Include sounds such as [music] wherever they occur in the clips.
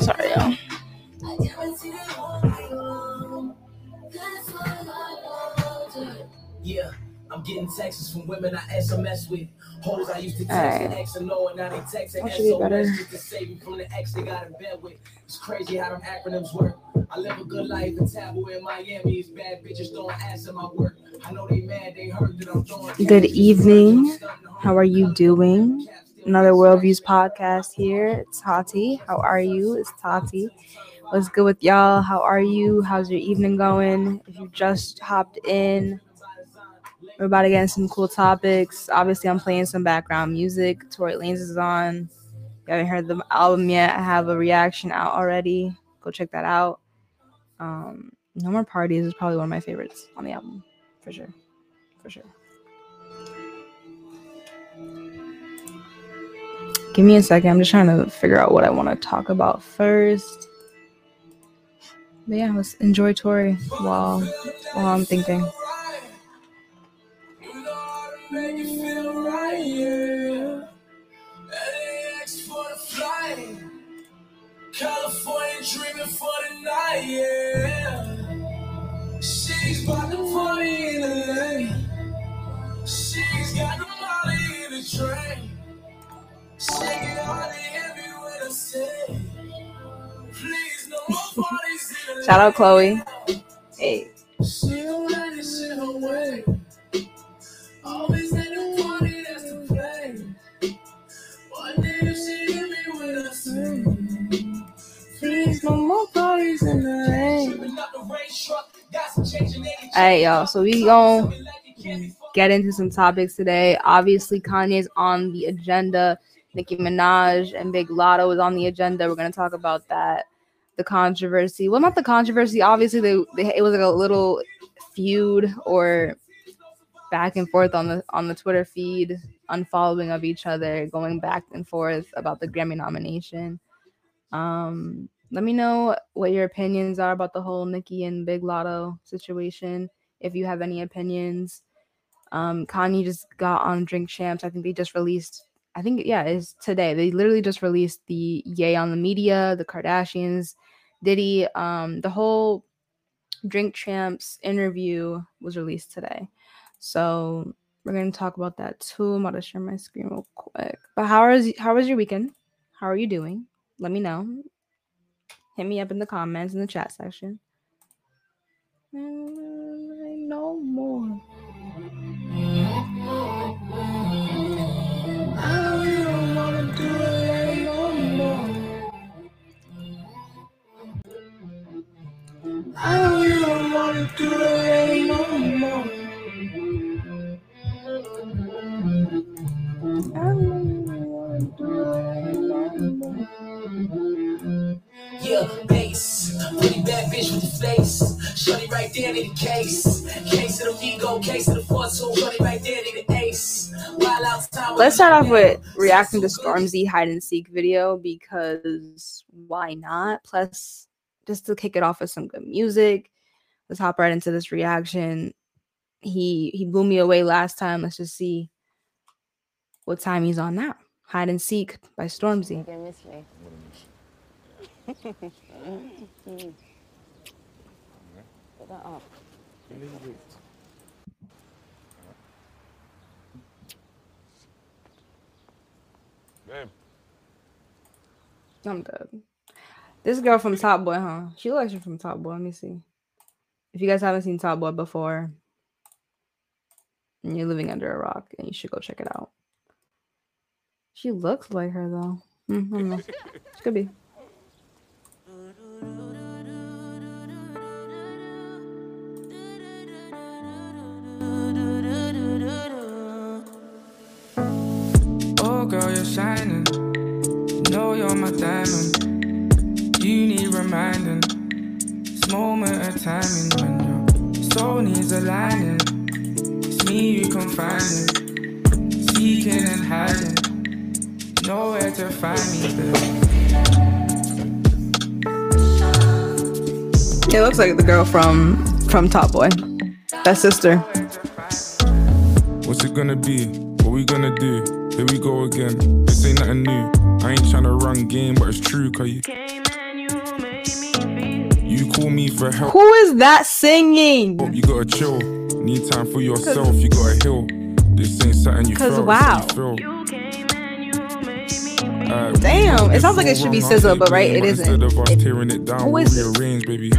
Sorry, y'all. Yeah, I'm getting texts from women I SMS with. Hoes I used to text and X and no, and now they text and That should be better. SOS just to save me from the ex they got in bed with. It's crazy how them acronyms work. I live a good life in Taboo in Miami. It's bad bitches throwing ass in my work. I know they mad, they heard that I'm throwing. Good evening. How are you doing? Another Worldviews podcast here. It's Tati. How are you? It's Tati. What's good with y'all? How are you? How's your evening going? If you just hopped in, we're about to get into some cool topics. Obviously, I'm playing some background music. Tory Lanez is on. You haven't heard the album yet. I have a reaction out already. Go check that out. Um, no More Parties is probably one of my favorites on the album, for sure. For sure. Give me a second. I'm just trying to figure out what I want to talk about first. But yeah, let's enjoy Tory while while I'm thinking. California dreaming for the night, yeah. She's about to party in the lane. She's got the molly in the train. Shaking hardly everywhere to say. Please, no more parties in the Shout out Chloe. Hey. She don't let this shit away. Always at the party, that's the play. One if she hear me when I sing. Please, no more parties in the lane. Tripping up the race truck, got some change in any Alright, y'all. So we gon' get into some topics today. Obviously, Kanye's on the agenda. Nicki Minaj and Big Latto is on the agenda. We're gonna talk about that. The controversy. Well, not the controversy. Obviously, they, they it was like a little feud or back and forth on the on the Twitter feed, unfollowing of each other, going back and forth about the Grammy nomination. Um, let me know what your opinions are about the whole Nicki and Big Latto situation. If you have any opinions, um, Kanye just got on Drink Champs. I think they just released. I think yeah, it's today. They literally just released the Yay on the Media, the Kardashians, Diddy. Um, the whole Drink Champs interview was released today. So we're gonna talk about that too. I'm to share my screen real quick. But how is how was your weekend? How are you doing? Let me know. Hit me up in the comments in the chat section. Mm, No more. I don't don't wanna do it no Yeah, bass. Pretty bad bitch with the face. Shorty right there, need a case. Case of the ego, case of the force. So shorty right there, need an ace. Let's start off with reacting to Stormzy hide and seek video because why not? Plus, just to kick it off with some good music. Let's hop right into this reaction. He he blew me away last time. Let's just see what time he's on now. Hide and seek by Stormzy. gonna miss me. Put that up. Babe, I'm dead. This girl from Top Boy, huh? She looks like from Top Boy. Let me see. If you guys haven't seen Top Boy before, and you're living under a rock, and you should go check it out. She looks like her though. Hmm, I don't know. She could be. Oh, girl, you're shining. You know you're my diamond. You need reminding. This moment of timing when your soul needs aligning. It's me you confiding, seeking and hiding. You know Nowhere to find me, babe. It looks like the girl from from Top Boy. That sister. What's it gonna be? What we gonna do? Here we go again. This ain't nothing new. I ain't tryna run game, but it's true, cause you. You call me for help. Who is that singing? You gotta chill. Need time for yourself. You gotta heal. This ain't something you 'Cause felt. wow. Damn, it sounds like it should be run, SZA, but right, blame, it but isn't. Instead of us It- tearing it down, who we'll rearrange, baby.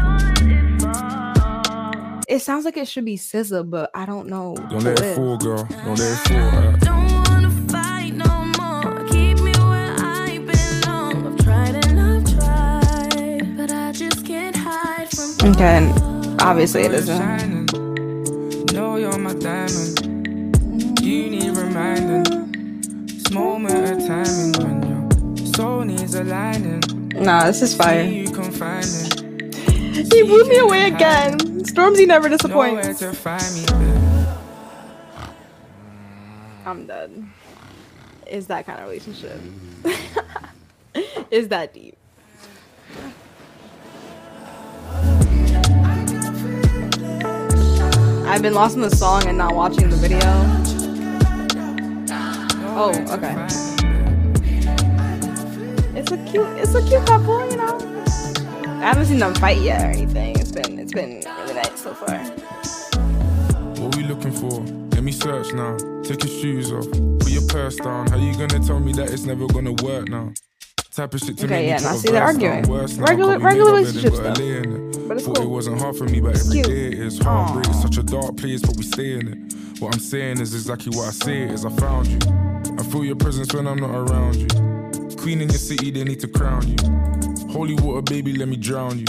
It sounds like it should be SZA, but I don't know. Don't let it it is. fall, girl. Don't let it fall. alright? Don't wanna fight no more. Keep me where I belong. I've tried and I've tried, but I just can't hide from. Okay, and obviously it isn't. Know you're my diamond. You need reminding. This moment of timing when your needs aligning. Nah, this is fire. you. He blew me away again. Stormzy never disappoints. to find me, babe. I'm done. Is that kind of relationship? [laughs] is that deep? I've been lost in the song and not watching the video. Oh, okay. It's a cute, it's a cute couple, you know. I haven't seen them fight yet or anything. It's been, it's been really nice so far. What are we looking for? Let me search now. Take your shoes off. Put your purse down. How you gonna tell me that it's never gonna work now? Type of shit to Okay, me yeah, put now a see, they're arguing. Now, Regular- regular and relationship stuff. But it's Thought cool. it wasn't hard for me, but every cute. day it is heartbreak. Such a dark place, but we stay in it. What I'm saying is exactly what I say is. I found you. I feel your presence when I'm not around you. Queen in your city, they need to crown you. Holy water, baby, let me drown you.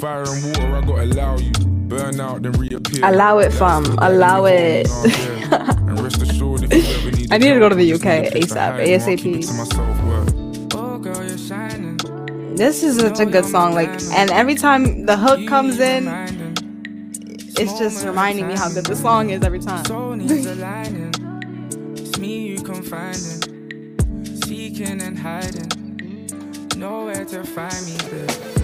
Fire and water, I gotta allow you. Burn out, then reappear. Allow it, fam. Allow it. you got going on, yeah. And rest assured, if you ever need [laughs] I need to go to the UK just need a place to ASAP, hide, and I'll keep ASAP. it to myself, word. Oh, girl, you're shining. This is such a good song. Like, and every time the hook comes in, it's just reminding me how good the song is every time. Seeking and hiding. Nowhere to find me, babe.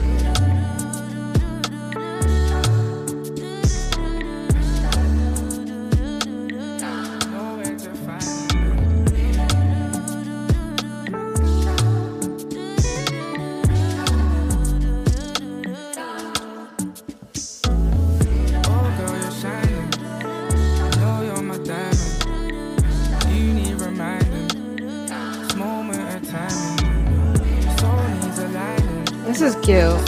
Is cute.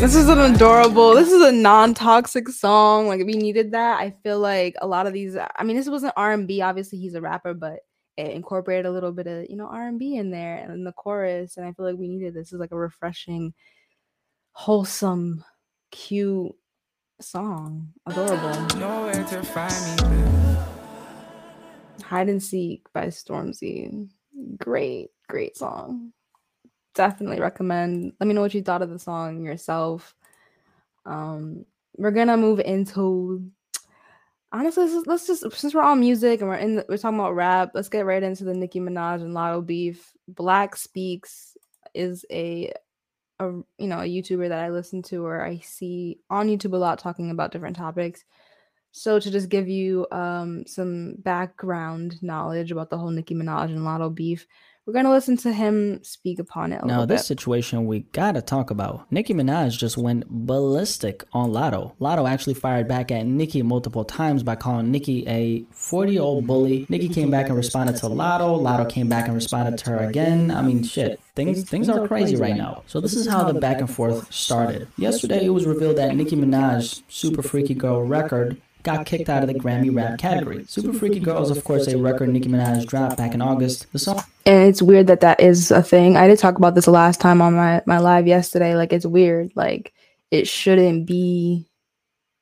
This is an adorable. This is a non-toxic song. Like we needed that. I feel like a lot of these. I mean, this wasn't R and B. Obviously, he's a rapper, but it incorporated a little bit of you know R and B in there and in the chorus. And I feel like we needed this. Is like a refreshing, wholesome, cute song. Adorable. nowhere to find me. Hide and Seek by Stormzy. Great, great song. Definitely recommend. Let me know what you thought of the song yourself. Um, we're gonna move into honestly, let's, let's just since we're on music and we're in the, we're talking about rap, let's get right into the Nicki Minaj and Latto beef. Black Speaks is a a you know a YouTuber that I listen to or I see on YouTube a lot talking about different topics. So to just give you um some background knowledge about the whole Nicki Minaj and Latto beef, we're gonna listen to him speak upon it a Now, this bit. situation we gotta talk about. Nicki Minaj just went ballistic on Latto. Latto actually fired back at Nicki multiple times by calling Nicki a 40 year old bully. Nicki came back and responded to Latto. Latto came back and responded to her again. I mean, shit. Things things are crazy right now. So this is how the back and forth started. Yesterday, it was revealed that Nicki Minaj's Super Freaky Girl record got kicked out of the Grammy rap category. Super Freaky Girl is, of course, a record Nicki Minaj dropped back in August. The song and it's weird that that is a thing. I did talk about this the last time on my my live yesterday. Like it's weird. Like it shouldn't be.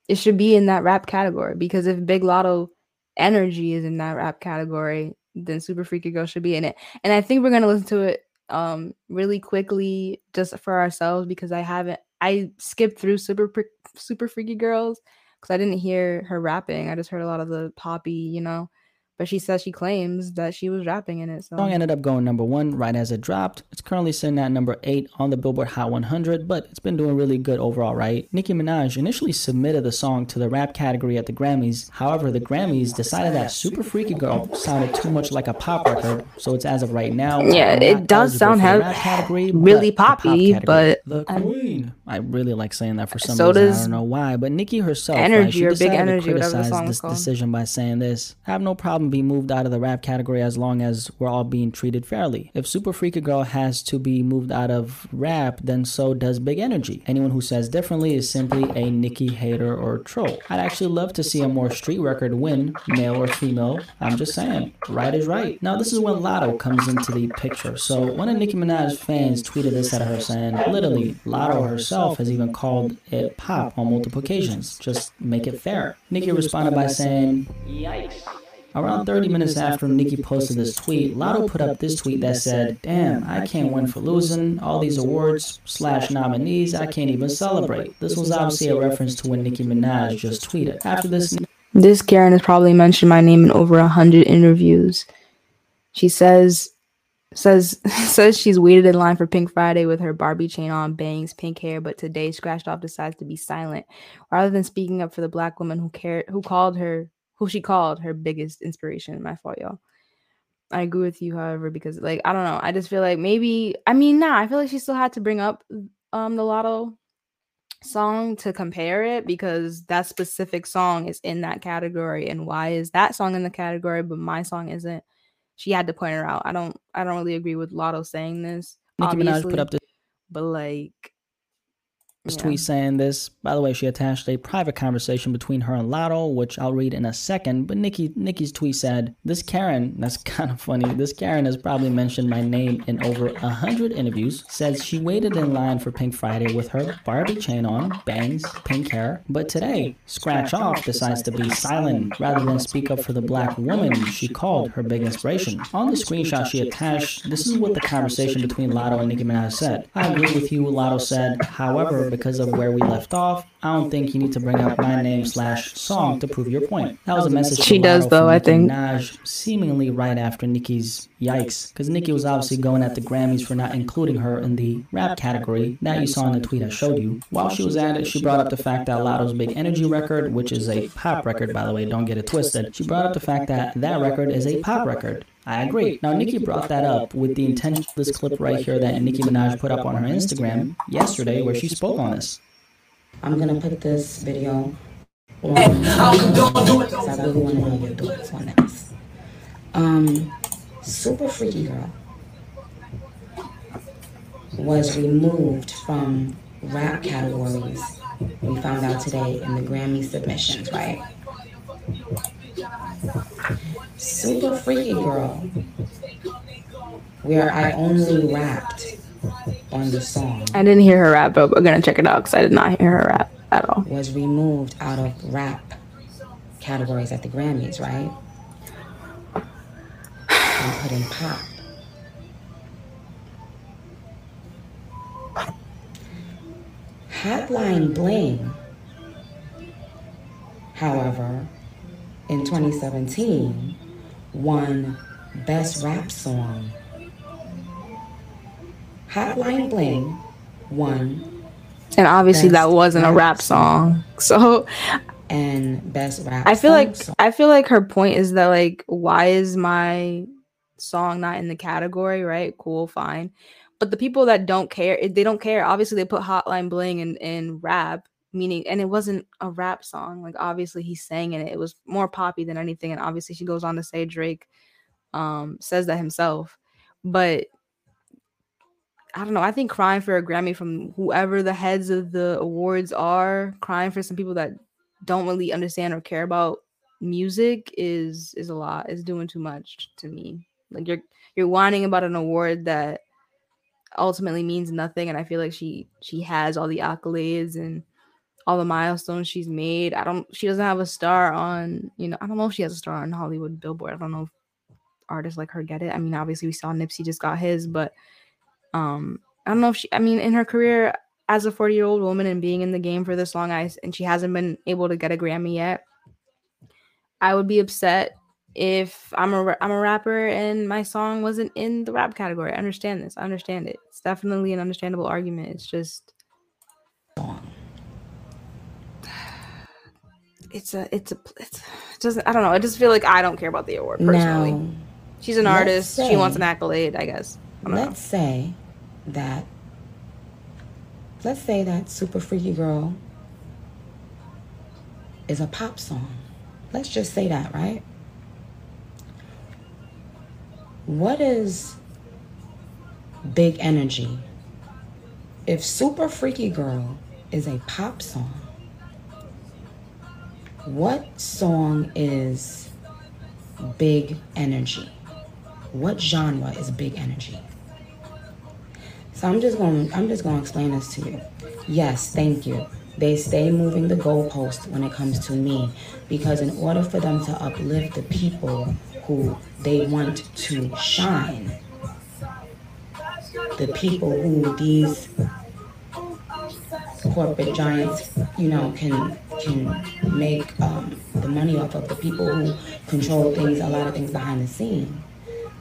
It should be in that rap category because if Big Latto energy is in that rap category, then Super Freaky Girl should be in it. And I think we're gonna listen to it um really quickly just for ourselves because I haven't. I skipped through Super Super Freaky Girls because I didn't hear her rapping. I just heard a lot of the poppy, you know. But she says she claims that she was rapping in it. So song ended up going number one right as it dropped. It's currently sitting at number eight on the Billboard Hot 100, but it's been doing really good overall, right? Nicki Minaj initially submitted the song to the rap category at the Grammys. However, the Grammys decided that Super Freaky Girl sounded too much like a pop record, so it's as of right now. Yeah, it does sound for the hev- rap category, really but the pop poppy, category. but the I- Queen. I really like saying that for some So reason. I don't know why, but Nicki herself, right, Energy she or Big decided Energy, to whatever the criticize song this called. decision by saying this. I have no problem being moved out of the rap category as long as we're all being treated fairly. If Super Freaky Girl has to be moved out of rap, then so does Big Energy. Anyone who says differently is simply a Nicki hater or troll. I'd actually love to see a more street record win, male or female. I'm just saying, right is right. Now this is when Latto comes into the picture. So one of Nicki Minaj's fans tweeted this at her saying, literally, Latto herself has even called it pop on multiple occasions. Just make it fair. Nicki responded by saying, Around um, 30 minutes after Nicki posted this tweet, Latto put up this tweet that said, Damn, I can't win for losing. All these awards slash nominees, I can't even celebrate. This was obviously a reference to when Nicki Minaj just tweeted. After this, This Karen has probably mentioned my name in over a hundred interviews. She says says [laughs] says she's waited in line for Pink Friday with her Barbie chain on, bangs, pink hair, but today scratched off decides to be silent rather than speaking up for the black woman who cared who called her who she called her biggest inspiration. My fault, y'all. I agree with you, however, because like I don't know. I just feel like maybe I mean, nah, I feel like she still had to bring up um the latto song to compare it because that specific song is in that category and why is that song in the category but my song isn't she had to point her out i don't i don't really agree with latto saying this Nicki Minaj put up this but like this yeah. tweet saying this. By the way, she attached a private conversation between her and Latto, which I'll read in a second. But Nicki Nicki's tweet said, "This Karen, [laughs] that's kind of funny. This Karen has probably mentioned my name in over a hundred interviews. Says she waited in line for Pink Friday with her Barbie chain on, bangs, pink hair. But today, Scratch Off decides to be silent rather than speak up for the black woman she called her big inspiration. On the screenshot she attached, this is what the conversation between Latto and Nicki Minaj said. I agree with you, Latto said. However, because of where we left off, I don't think you need to bring up my name slash song to prove your point. That was a message. She does, though, I think. Minaj, seemingly right after Nicki's yikes, because Nicki was obviously going at the Grammys for not including her in the rap category. That you saw in the tweet I showed you. While she was at it, she brought up the fact that Latto's Big Energy record, which is a pop record, by the way, don't get it twisted. She brought up the fact that that record is a pop record. I agree. Now, Nicki brought that up with the intention of this clip right here that Nicki Minaj put up on her Instagram yesterday, where she spoke on this. I'm gonna put this video on because I really want to know your thoughts on this. Um, Super Freaky Girl was removed from rap categories. We found out today in the Grammy submissions, right? Super Freaky Girl, where I only rapped on the song. i didn't hear her rap but we're gonna check it out because i did not hear her rap at all was removed out of rap categories at the Grammys, right? And put in pop. Hotline Bling, however, in 2017 won Best Rap Song. Hotline Bling won and obviously that wasn't a rap song [laughs] so and Best Rap I feel like song. I feel like her point is that like why is my song not in the category, right? Cool, fine. But the people that don't care, they don't care. Obviously, they put Hotline Bling in in rap, meaning, and it wasn't a rap song. Like obviously, he sang in it. It was more poppy than anything. And obviously, she goes on to say Drake um says that himself. But I don't know. I think crying for a Grammy from whoever the heads of the awards are, crying for some people that don't really understand or care about music is is a lot. It's doing too much to me. Like you're you're whining about an award that ultimately means nothing and I feel like she she has all the accolades and all the milestones she's made. I don't she doesn't have a star on, you know, I don't know if she has a star on Hollywood Billboard. I don't know if artists like her get it. I mean, obviously we saw Nipsey just got his, but um I don't know if she I mean in her career as a 40 year old woman and being in the game for this long I and she hasn't been able to get a Grammy yet. I would be upset if I'm a I'm a rapper and my song wasn't in the rap category. I understand this. I understand it. It's definitely an understandable argument. It's just it's a it's a it's it doesn't I don't know. I just feel like I don't care about the award personally. Now, She's an let's artist. she wants an accolade, I guess. I don't know. let's say that let's say that Super Freaky Girl is a pop song. Let's just say that, right? What is big energy? If Super Freaky Girl is a pop song, what song is big energy? What genre is big energy? So I'm just going I'm just going to explain this to you. Yes, thank you. They stay moving the goalpost when it comes to me because in order for them to uplift the people who they want to shine, the people who these corporate giants, you know, can can make um, the money off of the people who control things, a lot of things behind the scene.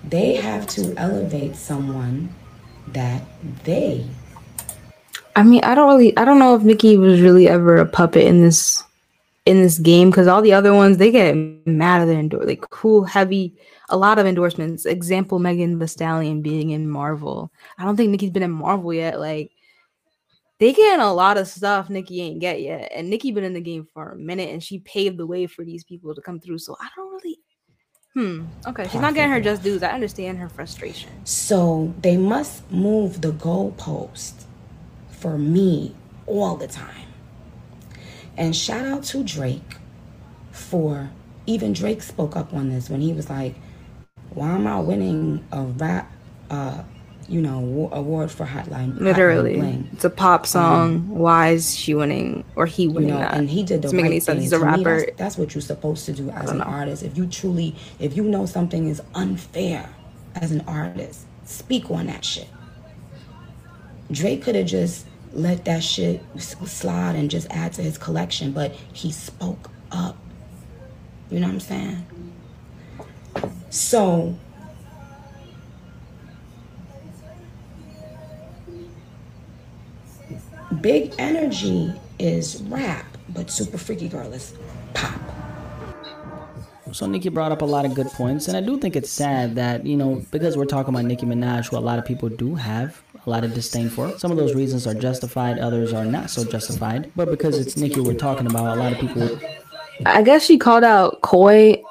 They have to elevate someone that they I mean, I don't really, I don't know if Nicki was really ever a puppet in this in this game because all the other ones they get mad at their endorse, like cool, heavy, a lot of endorsements. Example: Megan Thee Stallion being in Marvel. I don't think Nicki's been in Marvel yet. Like they getting a lot of stuff Nicki ain't get yet, and Nicki been in the game for a minute, and she paved the way for these people to come through. So I don't really. Hmm. Okay, she's not getting her just dues. I understand her frustration. So they must move the goalpost for me all the time. And shout out to Drake for even Drake spoke up on this when he was like, "Why am I winning a rap, uh, you know, wa- award for Hotline?" Hotline Literally, Bling?" it's a pop song. Why is she winning or he you winning know, that? and he did the Doesn't right any sense. He's a To me, rapper. that's, that's what you're supposed to do as an know. artist. If you truly, if you know something is unfair as an artist, speak on that shit. Drake could have just let that shit slide and just add to his collection, but he spoke up. You know what I'm saying? So, big energy is rap, but super freaky girl is pop. So Nicki brought up a lot of good points, and I do think it's sad that you know because we're talking about Nicki Minaj, who a lot of people do have a lot of disdain for. Some of those reasons are justified, others are not so justified. But because it's Nicki we're talking about, a lot of people I guess she called out Coi,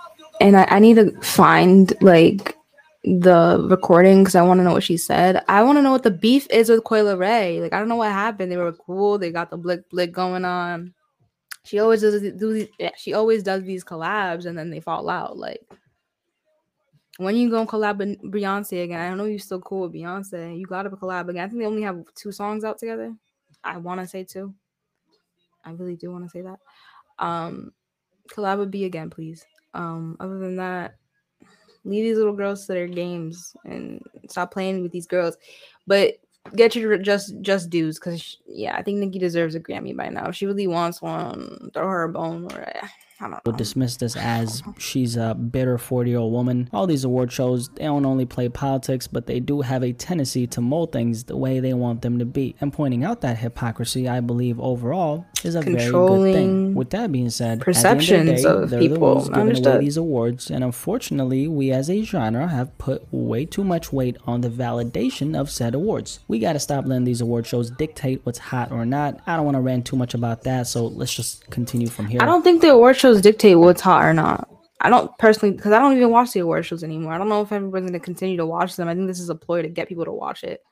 and I, I need to find like the recording because I want to know what she said. I want to know what the beef is with Coi Leray. Like I don't know what happened. They were cool. They got the blick blick going on. She always does do these. She always does these collabs, and then they fall out. Like when you gonna collab with Beyonce again? I know you're still cool with Beyonce. You got to collab again. I think they only have two songs out together. I want to say two. I really do want to say that. Um, collab with B again, please. Um, other than that, leave these little girls to their games and stop playing with these girls. But get your just just dues, because yeah, I think Nicki deserves a Grammy by now. If she really wants one, throw her a bone or don't would dismiss this as she's a bitter 40 year old woman. All these award shows, they don't only play politics, but they do have a tendency to mold things the way they want them to be. And pointing out that hypocrisy, I believe overall, is a very good thing. With that being said, perceptions of they're the people. ones giving away these awards, and unfortunately, we as a genre have put way too much weight on the validation of said awards. We got to stop letting these award shows dictate what's hot or not. I don't want to rant too much about that, so let's just continue from here. I don't think the award shows dictate what's hot or not. I don't personally because I don't even watch the award shows anymore. I don't know if everyone's going to continue to watch them. I think this is a ploy to get people to watch it,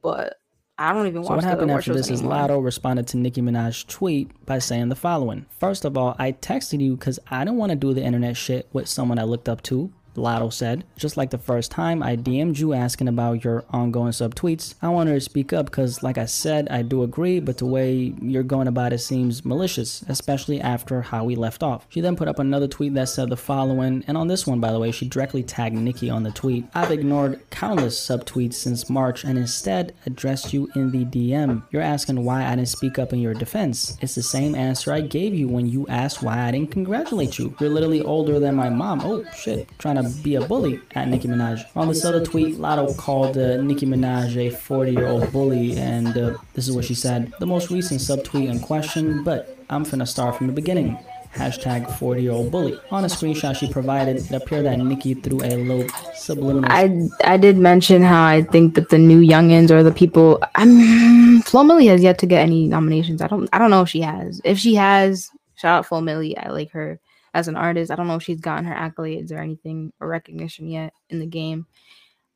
but I don't even So watch what the happened after this is anymore. Latto responded to Nicki Minaj's tweet by saying the following. First of all, I texted you because I didn't want to do the internet shit with someone I looked up to Latto said. Just like the first time, I DM'd you asking about your ongoing sub tweets. I wanted to speak up because, like I said, I do agree, but the way you're going about it seems malicious, especially after how we left off. She then put up another tweet that said the following, and on this one, by the way, she directly tagged Nicki on the tweet. I've ignored countless sub tweets since March and instead addressed you in the DM. You're asking why I didn't speak up in your defense. It's the same answer I gave you when you asked why I didn't congratulate you. You're literally older than my mom. Oh shit, trying to be a bully at Nicki Minaj. On this other tweet, Latto called uh, Nicki Minaj a 40 year old bully, and uh, this is what she said. The most recent subtweet in question, but I'm finna start from the beginning hashtag 40 year old bully. On a screenshot she provided, it appeared that Nicki threw a low subliminal. I I did mention how I think that the new youngins or the people. I'm Flo Milli has yet to get any nominations. I don't I don't know if she has. If she has, shout out Flo Milli. I like her as an artist. I don't know if she's gotten her accolades or anything or recognition yet in the game.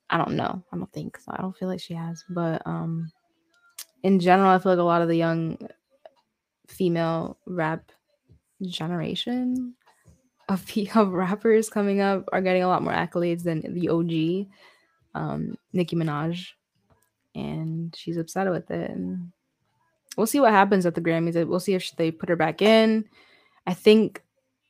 I don't know. I don't think so. I don't feel like she has. But um in general, I feel like a lot of the young female rap generation of [laughs] of rappers coming up are getting a lot more accolades than the OG, um, Nicki Minaj, and she's upset with it. And we'll see what happens at the Grammys. We'll see if they put her back in. I think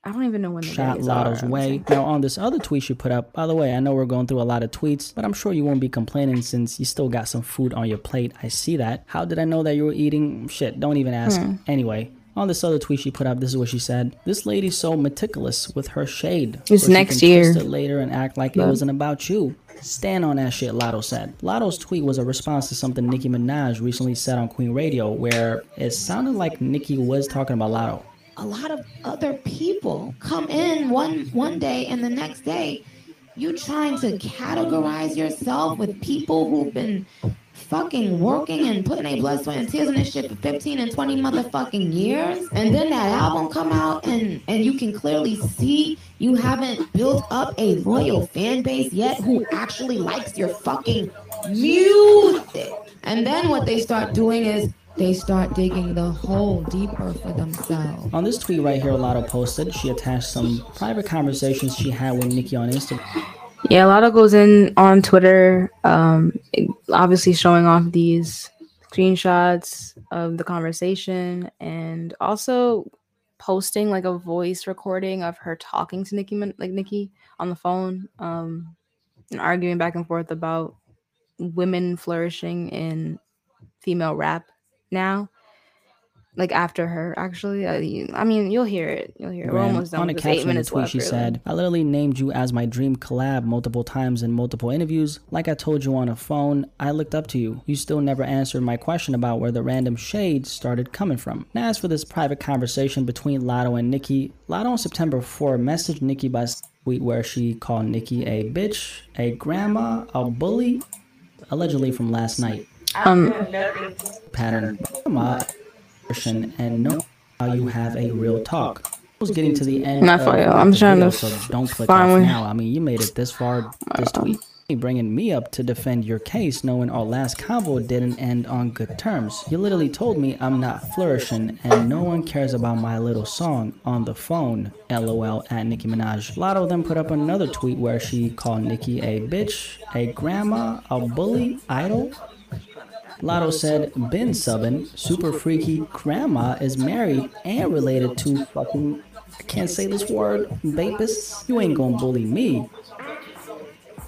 I don't even know when the shot Latto's are, way. Now, on this other tweet she put up, by the way, I know we're going through a lot of tweets, but I'm sure you won't be complaining since you still got some food on your plate. I see that. How did I know that you were eating? Shit, don't even ask. Hmm. Anyway. On this other tweet she put up, this is what she said. This lady's so meticulous with her shade. It's so next year. Twist it later and act like it wasn't about you. Stand on that shit, Latto said. Latto's tweet was a response to something Nicki Minaj recently said on Queen Radio, where it sounded like Nicki was talking about Latto. a lot of other people come in one one day and the next day you trying to categorize yourself with people who've been fucking working and putting their blood, sweat, and tears in this shit for 15 and 20 motherfucking years. And then that album come out and, and you can clearly see you haven't built up a loyal fan base yet who actually likes your fucking music. And then what they start doing is they start digging the hole deeper for themselves. On this tweet right here, Latto posted, she attached some private conversations she had with Nicki on Instagram. Yeah, a lot of goes in on Twitter, um, obviously showing off these screenshots of the conversation and also posting like a voice recording of her talking to Nicki, Min- like Nicki on the phone, um, and arguing back and forth about women flourishing in female rap now. Like after her, actually, I, I mean, you'll hear it. You'll hear it. We're almost done. on a with this. Eight caption in the minutes tweet, left, she really. said, I literally named you as my dream collab multiple times in multiple interviews. Like I told you on a phone, I looked up to you. You still never answered my question about where the random shade started coming from. Now, as for this private conversation between Latto and nicki Latto on September 4 messaged nicki by tweet where she called nicki a bitch, a grandma, a bully, allegedly from last night. Um, pattern version and know how you have a real talk. I was getting to the end Not for you. I'm trying video, to so don't click off now. I mean, you made it this far this uh, tweet. Bringing me up to defend your case, knowing our last convo didn't end on good terms. You literally told me I'm not flourishing, and no one cares about my little song on the phone. LOL at Nicki Minaj. Latto then put up another tweet where she called Nicki a bitch, a grandma, a bully, idol, Latto said, been subbing, super freaky grandma is married and related to fucking, I can't say this word, Bapus. You ain't gonna bully me.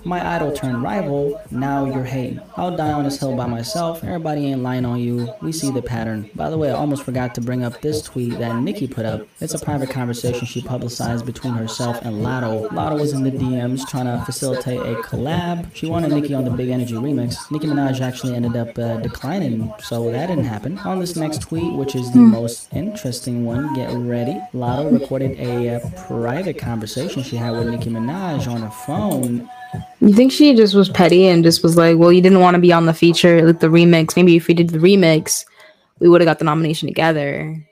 My idol turned rival, now you're hating. I'll die on this hill by myself, everybody ain't lying on you, we see the pattern. By the way, I almost forgot to bring up this tweet that Nicki put up. It's a private conversation she publicized between herself and Latto. Latto was in the DMs trying to facilitate a collab. She wanted Nicki on the Big Energy remix. Nicki Minaj actually ended up uh, declining, so that didn't happen. On this next tweet, which is the most interesting one, get ready. Latto recorded a uh, private conversation she had with Nicki Minaj on her phone You think she just was petty and just was like, well, you didn't want to be on the feature, like the remix. Maybe if we did the remix, we would have got the nomination together.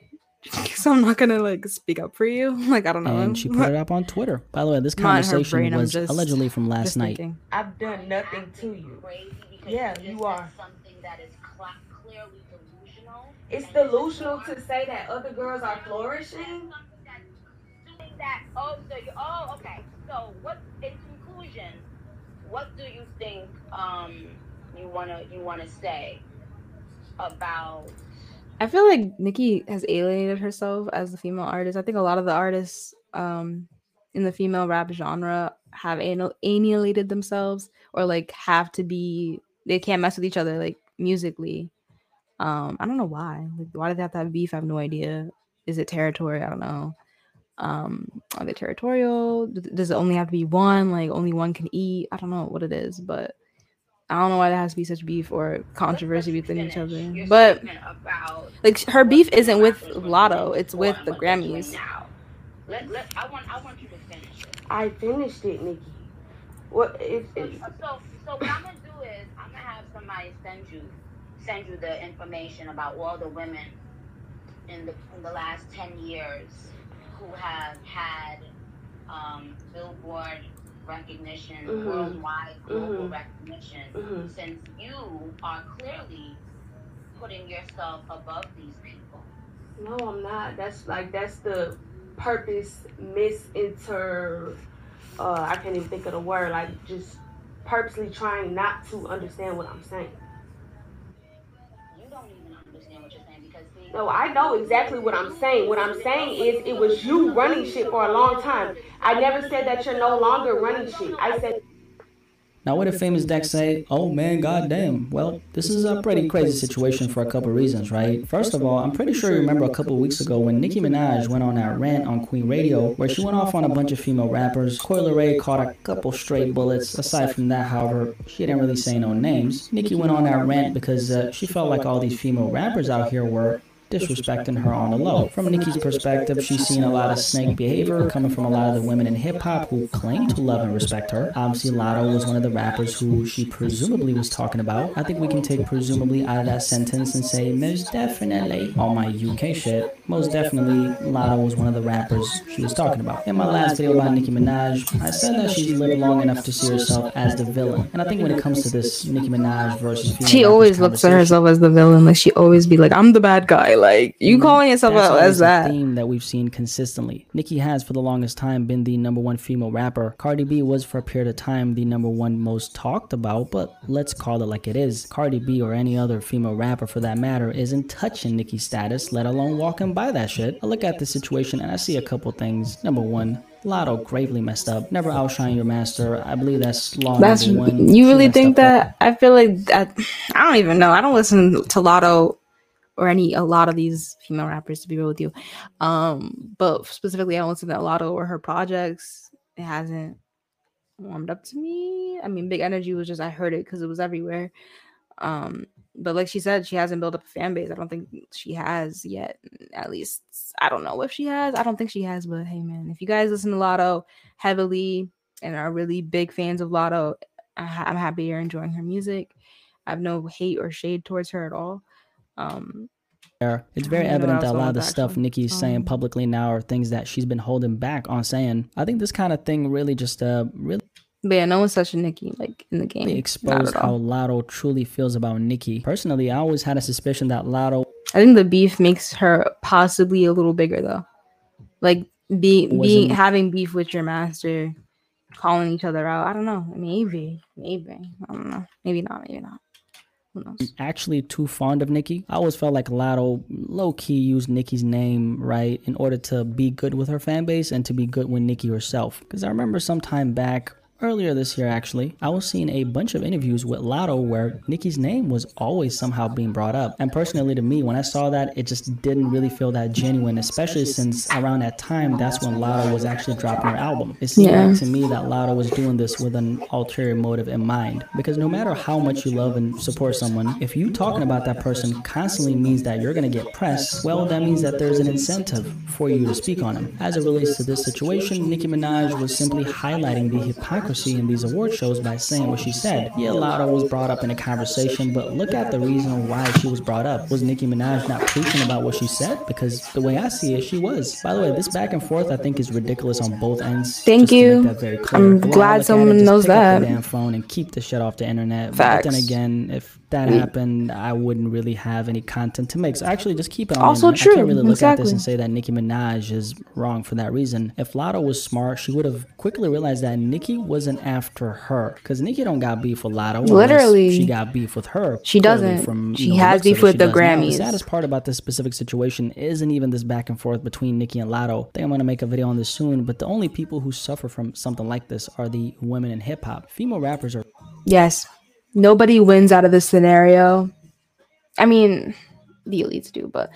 [laughs] So I'm not gonna like speak up for you. [laughs] Like I don't know. and she put it up on Twitter. By the way, this [laughs] Not in her conversation brain, was just- allegedly from last night. thinking. I've done nothing to you. Yeah, you are. something that is cl- clearly delusional. It's delusional to say that other girls are flourishing. something that's doing that. Oh, so you. Oh, okay. So what? It's conclusion, what do you think um, you wanna you wanna say about I feel like Nicki has alienated herself as a female artist. I think a lot of the artists um, in the female rap genre have alienated themselves or like have to be they can't mess with each other like musically. Um, I don't know why. Like, why do they have to have beef? I have no idea. Is it territory? I don't know. Um, are they territorial? Does it only have to be one? Like only one can eat? I don't know what it is, but I don't know why there has to be such beef or controversy between each other. your But about like her beef isn't with rappers Latto, it's with the what they're doing Grammys. Let, let, I want I want you to finish it. I finished it, Nicki. What if? So, if so, so what I'm gonna do is I'm gonna have somebody send you send you the information about all the women in the in the last ten years who have had um, Billboard recognition, Mhm. worldwide global Mhm. recognition, Mhm. since you are clearly putting yourself above these people. No, I'm not. That's like that's the purpose misinter. Uh, I can't even think of the word. Like just purposely trying not to understand what I'm saying. No, I know exactly what I'm saying. What I'm saying is it was you running shit for a long time. I never said that you're no longer running shit. I said Now, what did famous Dex say? Oh man, goddamn. Well, this is a pretty crazy situation for a couple reasons, right? First of all, I'm pretty sure you remember a couple weeks ago when Nicki Minaj went on that rant on Queen Radio, where she went off on a bunch of female rappers. Coi Leray caught a couple straight bullets. Aside from that, however, she didn't really say no names. Nicki went on that rant because uh, she felt like all these female rappers out here were disrespecting her on the low. From Nicki's perspective, she's seen a lot of snake behavior coming from a lot of the women in hip hop who claim to love and respect her. Obviously, Latto was one of the rappers who she presumably was talking about. I think we can take presumably out of that sentence and say most definitely all my UK shit. Most definitely, Latto was one of the rappers she was talking about. In my last video about Nicki Minaj, I said that she's lived long enough to see herself as the villain. And I think when it comes to this Nicki Minaj versus She always looks at herself as the villain. Like she always be like, "I'm the bad guy." Like you mm-hmm. calling yourself That's out as a that. theme that we've seen consistently. Nicki has for the longest time been the number one female rapper. Cardi B was for a period of time the number one most talked about, but let's call it like it is. Cardi B or any other female rapper for that matter isn't touching Nicki's status, let alone walking by that shit. I look at the situation and I see a couple things. Number one, Latto gravely messed up. Never outshine your master. I believe that's law That's you really think up that? I feel like that. I don't even know. I don't listen to Latto or any a lot of these female rappers to be real with you. Um, but specifically, I don't listen to Latto or her projects. It hasn't warmed up to me. I mean, Big Energy was just I heard it because it was everywhere. Um, but like she said, she hasn't built up a fan base. I don't think she has yet. At least I don't know if she has. I don't think she has. But hey, man, if you guys listen to Latto heavily and are really big fans of Latto, I I'm happy you're enjoying her music. I have no hate or shade towards her at all. Um. It's very don't even know evident that a lot of the stuff Nikki's Nicki's saying Um, publicly now are things that she's been holding back on saying. I think this kind of thing really just uh really but yeah, no one's touching Nicki like in the game. Not exposed how. Latto truly feels about Nicki. Personally, I always had a suspicion that Latto I think the beef makes her possibly a little bigger though. Like be, being having beef with your master, calling each other out. I don't know. Maybe, maybe. I don't know. Maybe not. Maybe not. Who knows? actually too fond of Nicki. I always felt like Latto low key used Nicki's name, right, in order to be good with her fan base and to be good with Nicki herself. Because I remember some time back, earlier this year actually, I was seeing a bunch of interviews with Latto where Nicki's name was always somehow being brought up. And personally to me, when I saw that, it just didn't really feel that genuine, especially since around that time, that's when Latto was actually dropping her album. It seemed Yeah. like to me that Latto was doing this with an ulterior motive in mind. Because no matter how much you love and support someone, if you talking about that person constantly means that you're gonna get press, well, that means that there's an incentive for you to speak on them. As it relates to this situation, Nicki Minaj was simply highlighting the hypocrisy in these award shows by saying what she said. Yeah, Latto was brought up in a conversation, but look at the reason why she was brought up. Was Nicki Minaj not preaching about what she said? Because the way I see it, she was. By the way, this back and forth I think is ridiculous on both ends. Thank you. that very clear. I'm glad someone knows pick up that. the damn phone and keep the shit off the internet. But then Facts. again, if that We- happened, I wouldn't really have any content to make. So actually, just keep it on. Also the internet. I can't really look at this and say that Nicki Minaj is wrong for that reason. If Latto was smart, she would have quickly realized that Nicki was wasn't after her because Nicki don't got beef with Latto. Literally. she got beef with her. She doesn't. From, She know, has beef with the does. Now, Grammys. The saddest part about this specific situation isn't even this back and forth between Nicki and Latto. I think I'm gonna make a video on this soon. But the only people who suffer from something like this are the women in hip hop. Female rappers are Yes. Nobody wins out of this scenario. I mean, the elites do, but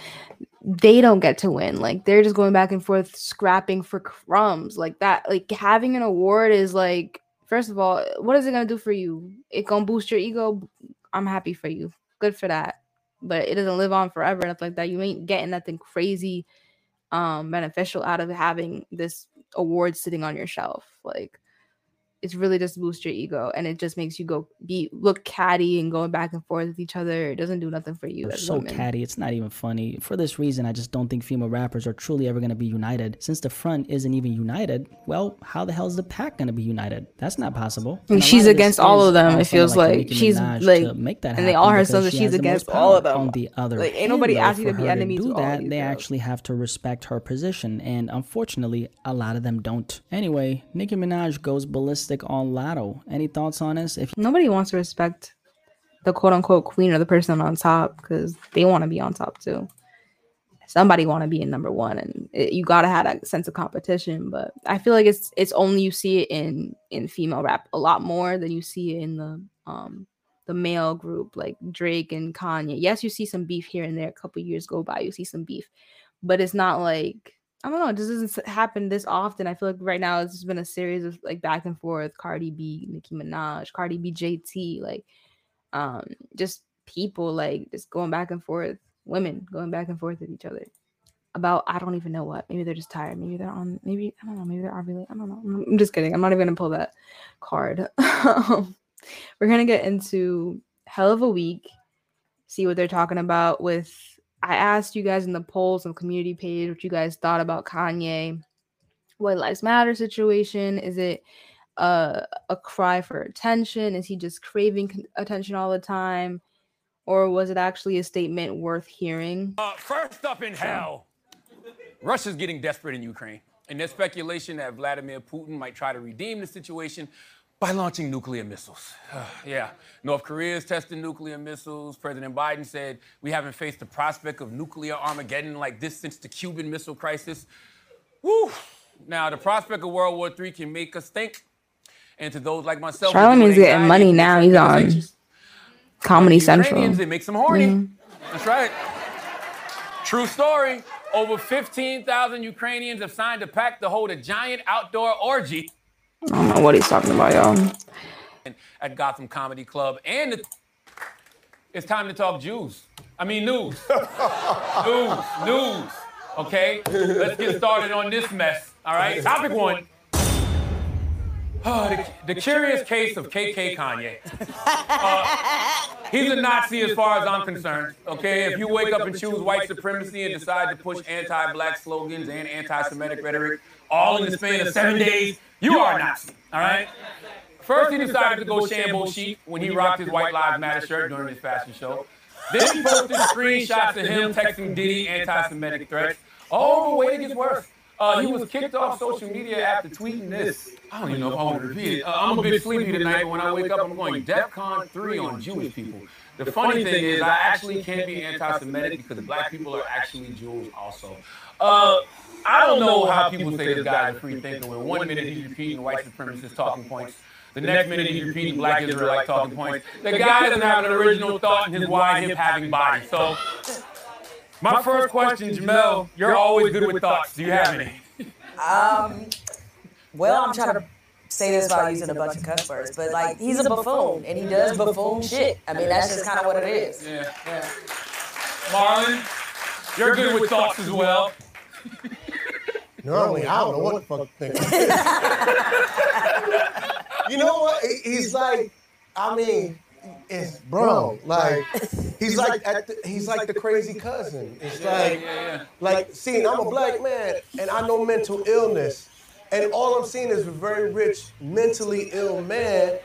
they don't get to win. Like they're just going back and forth scrapping for crumbs like that. Like having an award is like first of all, what is it going to do for you? It going to boost your ego. I'm happy for you. Good for that. But it doesn't live on forever and stuff like that. You ain't getting nothing crazy um beneficial out of having this award sitting on your shelf. Like it's really just to boost your ego and it just makes you go be look catty and going back and forth with each other. It doesn't do nothing for you. So women. catty. It's not even funny. For this reason, I just don't think female rappers are truly ever going to be united. Since the front isn't even united, well, how the hell is the pack going to be united? That's not possible. And she's lot of this against all of them. It feels like Nicki she's Minaj like, make that and they all her sons that she's against all of them. On the other Like, ain't nobody asked to be enemies do that, they girls. actually have to respect her position, and unfortunately, a lot of them don't. Anyway, Nicki Minaj goes ballistic on Latto. Any thoughts on this? If Nobody wants to respect the quote unquote queen or the person on top because they want to be on top too. Somebody want to be in number one, and it, you gotta have that sense of competition. But I feel like it's it's only you see it in in female rap a lot more than you see it in the um the male group like Drake and Kanye. Yes, you see some beef here and there. A couple years go by, you see some beef, but it's not like I don't know. It just doesn't happen this often. I feel like right now it's just been a series of like back and forth. Cardi B, Nicki Minaj, Cardi B, JT, like um just people like just going back and forth. Women going back and forth with each other about I don't even know what. Maybe they're just tired. Maybe they're on. Maybe I don't know. Maybe they're ovulating. I don't know. I'm- just kidding. I'm not even gonna pull that card. [laughs] We're gonna get into hell of a week. See what they're talking about with. I asked you guys in the polls on the community page what you guys thought about Kanye, what lives matter situation. Is it a a cry for attention? Is he just craving attention all the time, or was it actually a statement worth hearing? Uh, first up in hell, Russia's getting desperate in Ukraine. And there's speculation that Vladimir Putin might try to redeem the situation by launching nuclear missiles. [sighs] yeah, North Korea is testing nuclear missiles. President Biden said we haven't faced the prospect of nuclear Armageddon like this since the Cuban Missile Crisis. Woo! Now, the prospect of World War III can make us think. And to those like myself, Charlamagne's getting money now. He's on anxious, Comedy Central. Ukrainians, it makes them horny. Mhm. That's right. True story. Over 15,000 Ukrainians have signed a pact to hold a giant outdoor orgy I don't know what he's talking about, y'all. at Gotham Comedy Club. And it- it's time to talk Jews. I mean, news. [laughs] news, news. Okay? Let's get started on this mess. All right? Topic one. Oh, the, the curious case of KK Kanye. Uh, he's a Nazi as far as I'm concerned. Okay, if you wake up and choose white supremacy and decide to push anti-black slogans and anti-Semitic rhetoric all in the span of seven days, you are a Nazi. All right. First, he decided to go Sambo chic when he rocked his White Lives Matter shirt during his fashion show. Then he posted screenshots of him texting Diddy anti-Semitic threats. Oh, but wait, it gets worse. Uh, he was kicked off social media after tweeting this. I don't even know if I want to repeat it. Uh, I'm a bit sleepy tonight, but when I wake up, I'm going DEFCON 3 on Jewish people. The funny thing is, I actually can't be anti-Semitic because the black people are actually Jews also. Uh, I don't know how people say this guy's a free thinker when one minute he's repeating white supremacist talking points, the next minute he's repeating black Israelite talking points. The guy doesn't have an original thought in his wide hip having body. So, my first question, Jamel, you're always good with thoughts. Do you have any? Um, well, I'm trying to say this without using a bunch of cuss words, but like he's a buffoon and he does buffoon shit. I mean, that's just kind of what it is. Yeah. Yeah. Marlon, you're good with thoughts as well. Normally, I don't know what the fuck to think. [laughs] you know what? He's like, I mean, it's bro. Like, he's like, at the, he's like the crazy cousin. It's like, like, see, I'm a black man and I know mental illness, and all I'm seeing is a very rich, mentally ill man.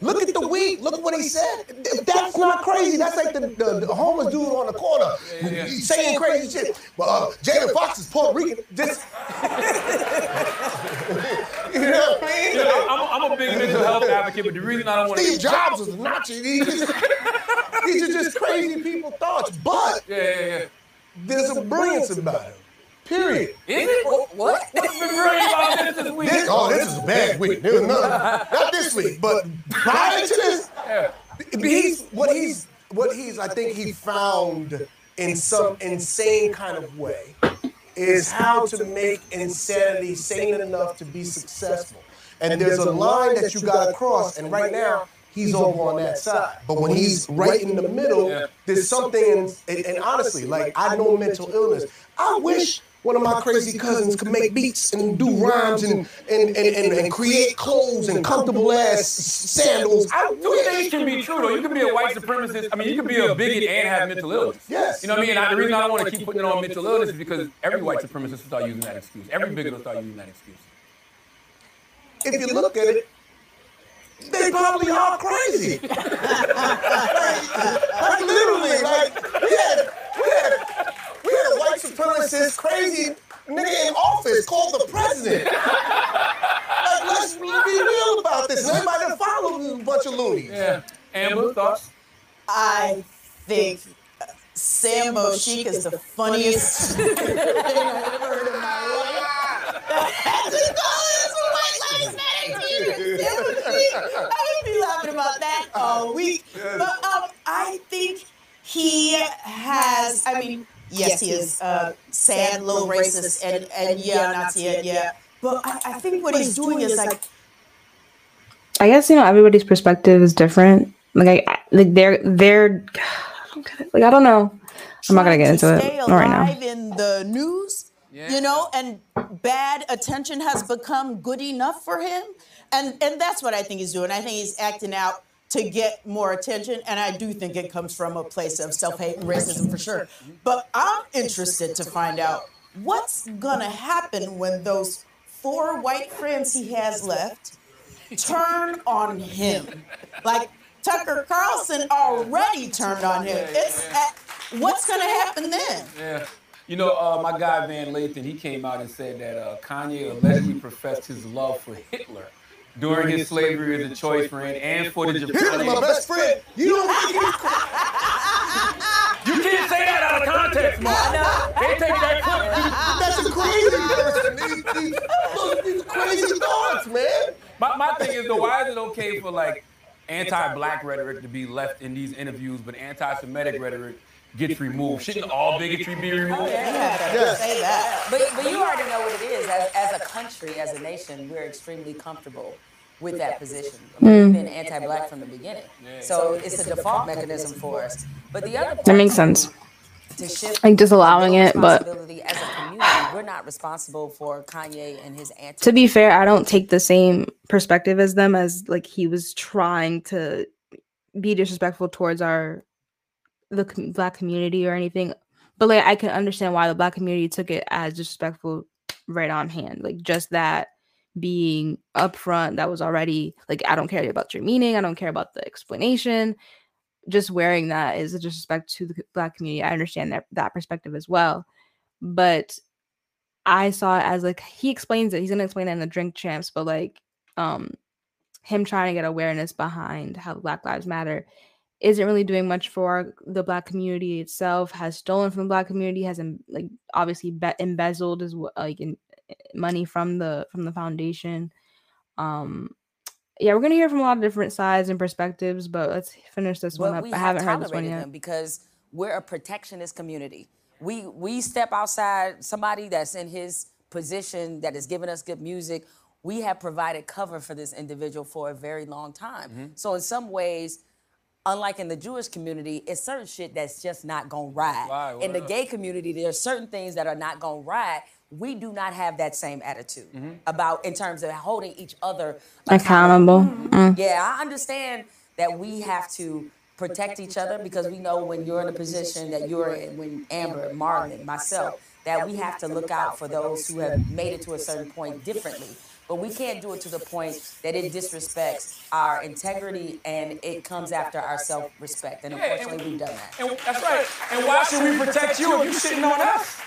Look at the week. Look at what he said. That's not crazy. That's like the, the, the homeless dude on the corner saying crazy shit. But uh, Jalen Fox is Puerto Rican. [laughs] Just [laughs] You know what I mean? You know, I'm, I'm a big mental [laughs] health advocate, but the reason I don't want to Steve Jobs was a Nazi. These, these are just crazy people thoughts. But Yeah, yeah, yeah. there's a brilliance about him. Period. Is it? What? What's been brilliant about this this week? This, oh, this is a bad week. There was none, not this week, but prior to this, Yeah. he's what he's what he's. I think he found in some insane kind of way is how to make insanity sane enough to be successful. And there's a line that you got to cross, and right now he's over on that side. But when he's right in the middle, there's something. And, and honestly, like I know mental illness. I wish one of my crazy cousins could make beats and do rhymes and and, and, and, and create clothes and comfortable ass sandals. I Two things can be true though. You can be a white supremacist. I mean, you can be a bigot and have mental illness. Yes. You know what I mean? And the reason I don't want to keep putting it on mental illness is because every white supremacist will start using that excuse. Every bigot will start using that excuse. If you look at it, they probably are crazy. like, [laughs] like, literally, like we had, we had, a white supremacist crazy nigga in office called the president. like, let's be real about this. Everybody that follows is a bunch of loonies. Yeah. Amber, thoughts? I think Sambo Chic is the funniest [laughs] thing I've ever heard in my life. That's a white lives matter t-shirt. Sambo I would be laughing about that all week. But um, I think he has. I mean, yes, he is uh, sad, little racist, and and yeah, Nazi, and yeah. But I, I think what he's doing is like I guess you know everybody's perspective is different. Like I, I like they're they're like I don't know. I'm not gonna get into stay it not right now. alive in the news, you know, and bad attention has become good enough for him, and and that's what I think he's doing. I think he's acting out to get more attention, and I do think it comes from a place of self-hate and racism for sure. But I'm interested to find out what's gonna happen when those four white friends he has left turn on him, like. Tucker Carlson already turned on him. It's uh, what's gonna happen then? Yeah. You know, uh, my guy Van Lathan, he came out and said that uh, Kanye allegedly professed his love for Hitler during his slavery as a choice friend and for the Hitler's my best friend. You don't [laughs] think he's You can't say that out of context, Mark. They take that clip. That's a crazy person. These, these, those- these crazy thoughts, man. My, my thing is, though, why is it okay for like anti-black rhetoric to be left in these interviews, but anti-Semitic rhetoric gets removed? Shouldn't all bigotry be removed? Oh, yeah, Say that. But, but you already know what it is. As, as a country, as a nation, we're extremely comfortable with that position. I mean, We've been anti-black from the beginning. So it's a default mechanism for us. But the other That makes sense. to shift Like just allowing it, but as a community, we're not responsible for Kanye and his anti. to be fair, I don't take the same perspective as them as like he was trying to be disrespectful towards our the com- black community or anything. But like I can understand why the black community took it as disrespectful right on hand. Like just that being upfront, that was already like I don't care about your meaning, I don't care about the explanation. Just wearing that is a disrespect to the black community. I understand that that perspective as well. But I saw it as like he explains it. He's gonna explain it in the drink champs, but like um him trying to get awareness behind how Black Lives Matter isn't really doing much for the black community itself. Has stolen from the black community. Has like obviously be- embezzled as well, like in, money from the from the foundation. Um, yeah, we're gonna hear from a lot of different sides and perspectives, but let's finish this one up. we I have haven't heard this one tolerated yet. him because we're a protectionist community. We we step outside somebody that's in his position that is giving us good music. We have provided cover for this individual for a very long time. Mm-hmm. So in some ways, unlike in the Jewish community, it's certain shit that's just not gonna ride. Right, in the gay community, there are certain things that are not gonna ride. We do not have that same attitude Mm-hmm. about in terms of holding each other Accountable. Mm. yeah, I understand that we have to protect each other because we know when you're in a position that you're in, when Amber, Marlon, myself, that we have to look out for those who have made it to a certain point differently. But we can't do it to the point that it disrespects our integrity and it comes after our self-respect. And Yeah, and- unfortunately, we've done that. And that's right. And why should we protect you if you're shitting on us?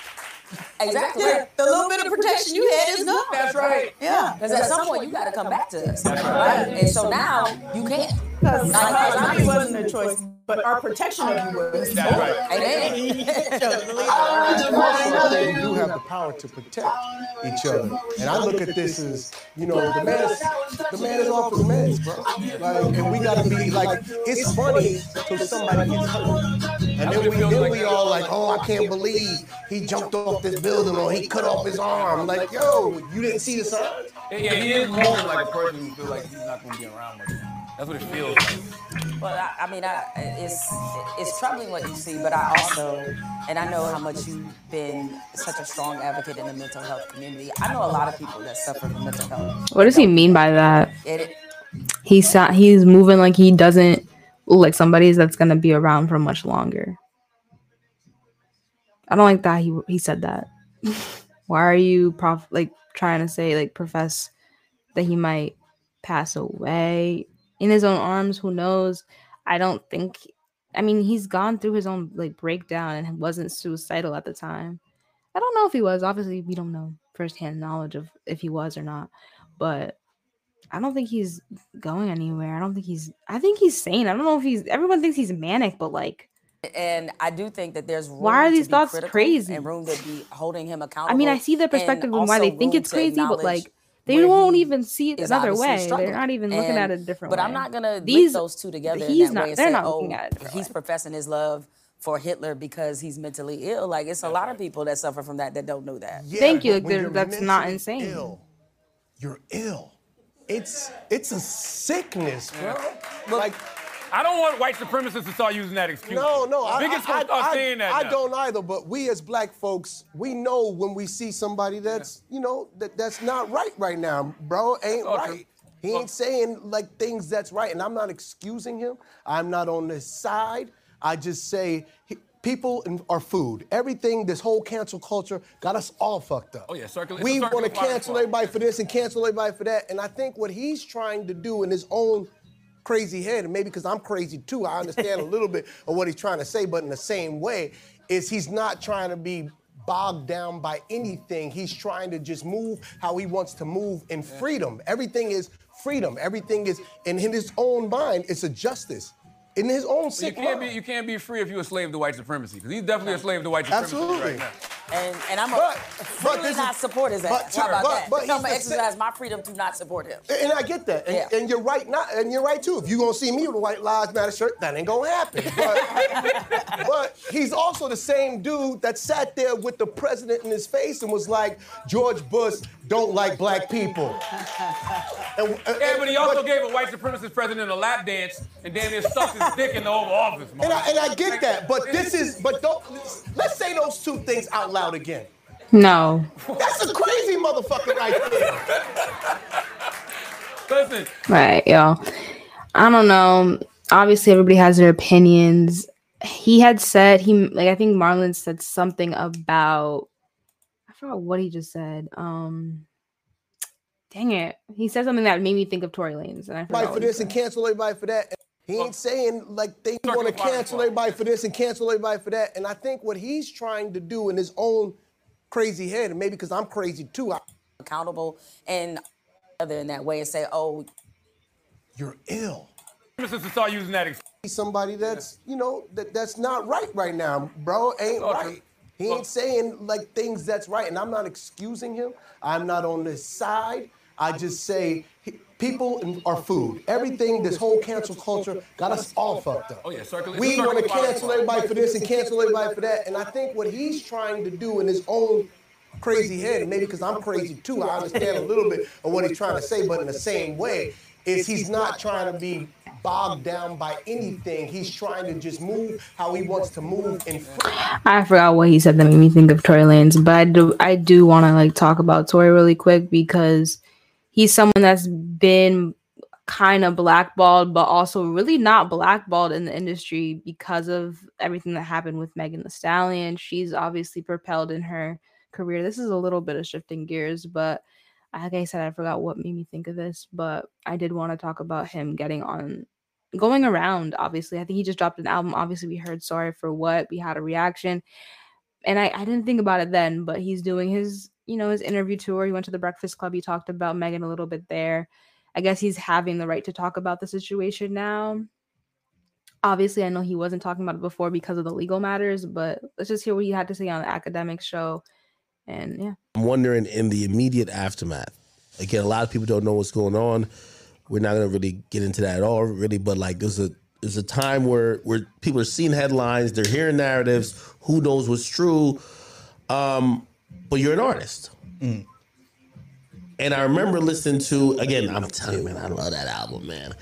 Exactly. Yeah, the little bit of protection you had is gone. That's right. Yeah. Because at some point you got to come back to us. Right? And so now you can't. Because Not I'm it wasn't a choice, but our protection of you was. That's right. Amen. [laughs] we do have the power to protect each other. And I look at this as, you know, the man is the man is off his meds, bro. Like, and we gotta be like, it's funny till somebody gets hurt. And then we then we all like, oh, I can't believe he jumped off this building or he cut off his arm. Like, yo, you didn't see the signs? Yeah, yeah, he is moving like a person who feels like he's not going to be around much. That's what it feels like. Well, I, I mean, I, it's it's troubling what you see, but I also, and I know how much you've been such a strong advocate in the mental health community. I know a lot of people that suffer from mental health. What does he mean by that? It, He's he's moving like he doesn't like somebody that's gonna be around for much longer. I don't like that he he said that. [laughs] Why are you prof like trying to say like profess that he might pass away in his own arms? Who knows? I don't think. I mean, he's gone through his own like breakdown and wasn't suicidal at the time. I don't know if he was. Obviously, we don't know firsthand knowledge of if he was or not. But I don't think he's going anywhere. I don't think he's. I think he's sane. I don't know if he's. Everyone thinks he's manic, but like, and I do think that there's room Why are to these be thoughts crazy? and room to be holding him accountable. I mean, I see and perspective and why they think it's crazy, but like, they where won't he even see it another obviously way. They're not even looking And- at it a different But way. I'm not gonna These- link those two together. he's in that not- way they're say, not oh, looking at it a different he's professing his love for Hitler because he's mentally ill. Like it's a lot of people that suffer from that that don't know that. Yeah, Thank you. Like, when they're- you're that's not insane. Ill, you're ill. It's it's a sickness, bro. Like I don't want white supremacists to start using that excuse. no, no, I, Biggest I, gonna start I, saying that. I now. don't either. But we as black folks, we know when we see somebody that's you know that that's not right right now, bro. Ain't Okay. right. He ain't saying like things that's right, and I'm not excusing him. I'm not on his side. I just say he, people are food. Everything, this whole cancel culture got us all fucked up. Oh, yeah, circle- We want to cancel everybody for this and cancel everybody for that. And I think what he's trying to do in his own crazy head, and maybe because I'm crazy too, I understand a [laughs] little bit of what he's trying to say, but in the same way, is he's not trying to be bogged down by anything. He's trying to just move how he wants to move in freedom. Everything is freedom. Everything is, and in his own mind, it's a justice. In his own You can't mind. be you can't be free if you're a slave to white supremacy because he's definitely a slave to white supremacy Absolutely. right now. And and I'm a, But- but really this not is- support his but- How about but- that? but Because I'm gonna exercise my freedom to not support him. And I get that, and, Yeah. and you're right. Not, and you're right too. If you're gonna see me with a White Lives Matter shirt, that ain't gonna happen. But, [laughs] but he's also the same dude that sat there with the president in his face and was like, "George Bush don't like black people." And, and- Yeah, but he also but- gave a white supremacist president a lap dance and damn near stuck his dick in the Oval Office. And I, and I get that, but this is, but don't, let's say those two things out loud again. No. That's a crazy motherfucker right there. Listen, Right, yo. I don't know. Obviously, everybody has their opinions. He had said he like I think Marlon said something about I forgot what he just said. Um, dang it, he said something that made me think of Tory Lanez, and I forgot Everybody for he this and cancel everybody for that. He ain't saying like they want to cancel everybody for this and cancel everybody for that. And I think what he's trying to do in his own crazy head, and maybe because I'm crazy too, I, Accountable and other in that way and say, oh, you're ill. supremacists to start using that excuse. Somebody that's you know that that's not right right now, bro. Ain't Okay. right. He ain't saying like things that's right, and I'm not excusing him. I'm not on his side. I just say he- people in- are food. Everything, this whole cancel culture got us all fucked up. Oh yeah, circle. We want to cancel everybody for this and cancel everybody for that. And I think what he's trying to do in his own crazy head, and maybe because I'm crazy too, I understand a little bit of what he's trying to say, but in the same way, is he's not trying to be bogged down by anything. He's trying to just move how he wants to move And. I forgot what he said that made me think of Tory Lanez, but I do I do want to like talk about Tory really quick because he's someone that's been kind of blackballed, but also really not blackballed in the industry because of everything that happened with Megan The Stallion. She's obviously propelled in her career. This is a little bit of shifting gears, but like I said, I forgot what made me think of this, but I did want to talk about him getting on going around obviously i think he just dropped an album obviously we heard sorry for what we had a reaction and I, I didn't think about it then, but he's doing his, you know, his interview tour. He went to the Breakfast Club. He talked about Megan a little bit there. I guess he's having the right to talk about the situation now. Obviously, I know he wasn't talking about it before because of the legal matters, but let's just hear what he had to say on the academic show. And yeah. I'm wondering in the immediate aftermath. Again, a lot of people don't know what's going on. We're not gonna really get into that at all, really. But like, there's a there's a time where where people are seeing headlines, they're hearing narratives. Who knows what's true? Um, but you're an artist. And I remember listening to again. I'm telling you, man, I love that album, man.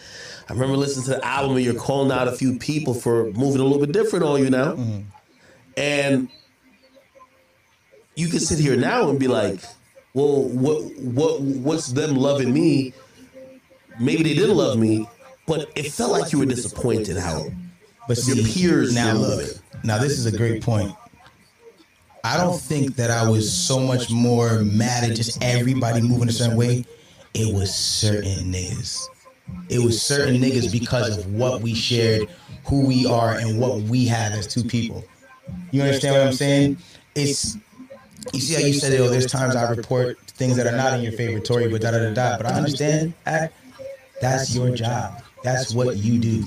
I remember listening to the album, and you're calling out a few people for moving a little bit different on you now. And you can sit here now and be like, well, what what what's them loving me? Maybe they didn't love me, but it felt like you were disappointed how But your peers now look, love it. now this is a great point. I don't think that I was so much more mad at just everybody moving a certain way. It was certain niggas. It was certain niggas because of what we shared, who we are, and what we have as two people. You understand what I'm saying? It's you see how you said, oh, oh there's times I report things that are not in your favor, Tory, but da da da da. But I understand, that's your job. That's what you do.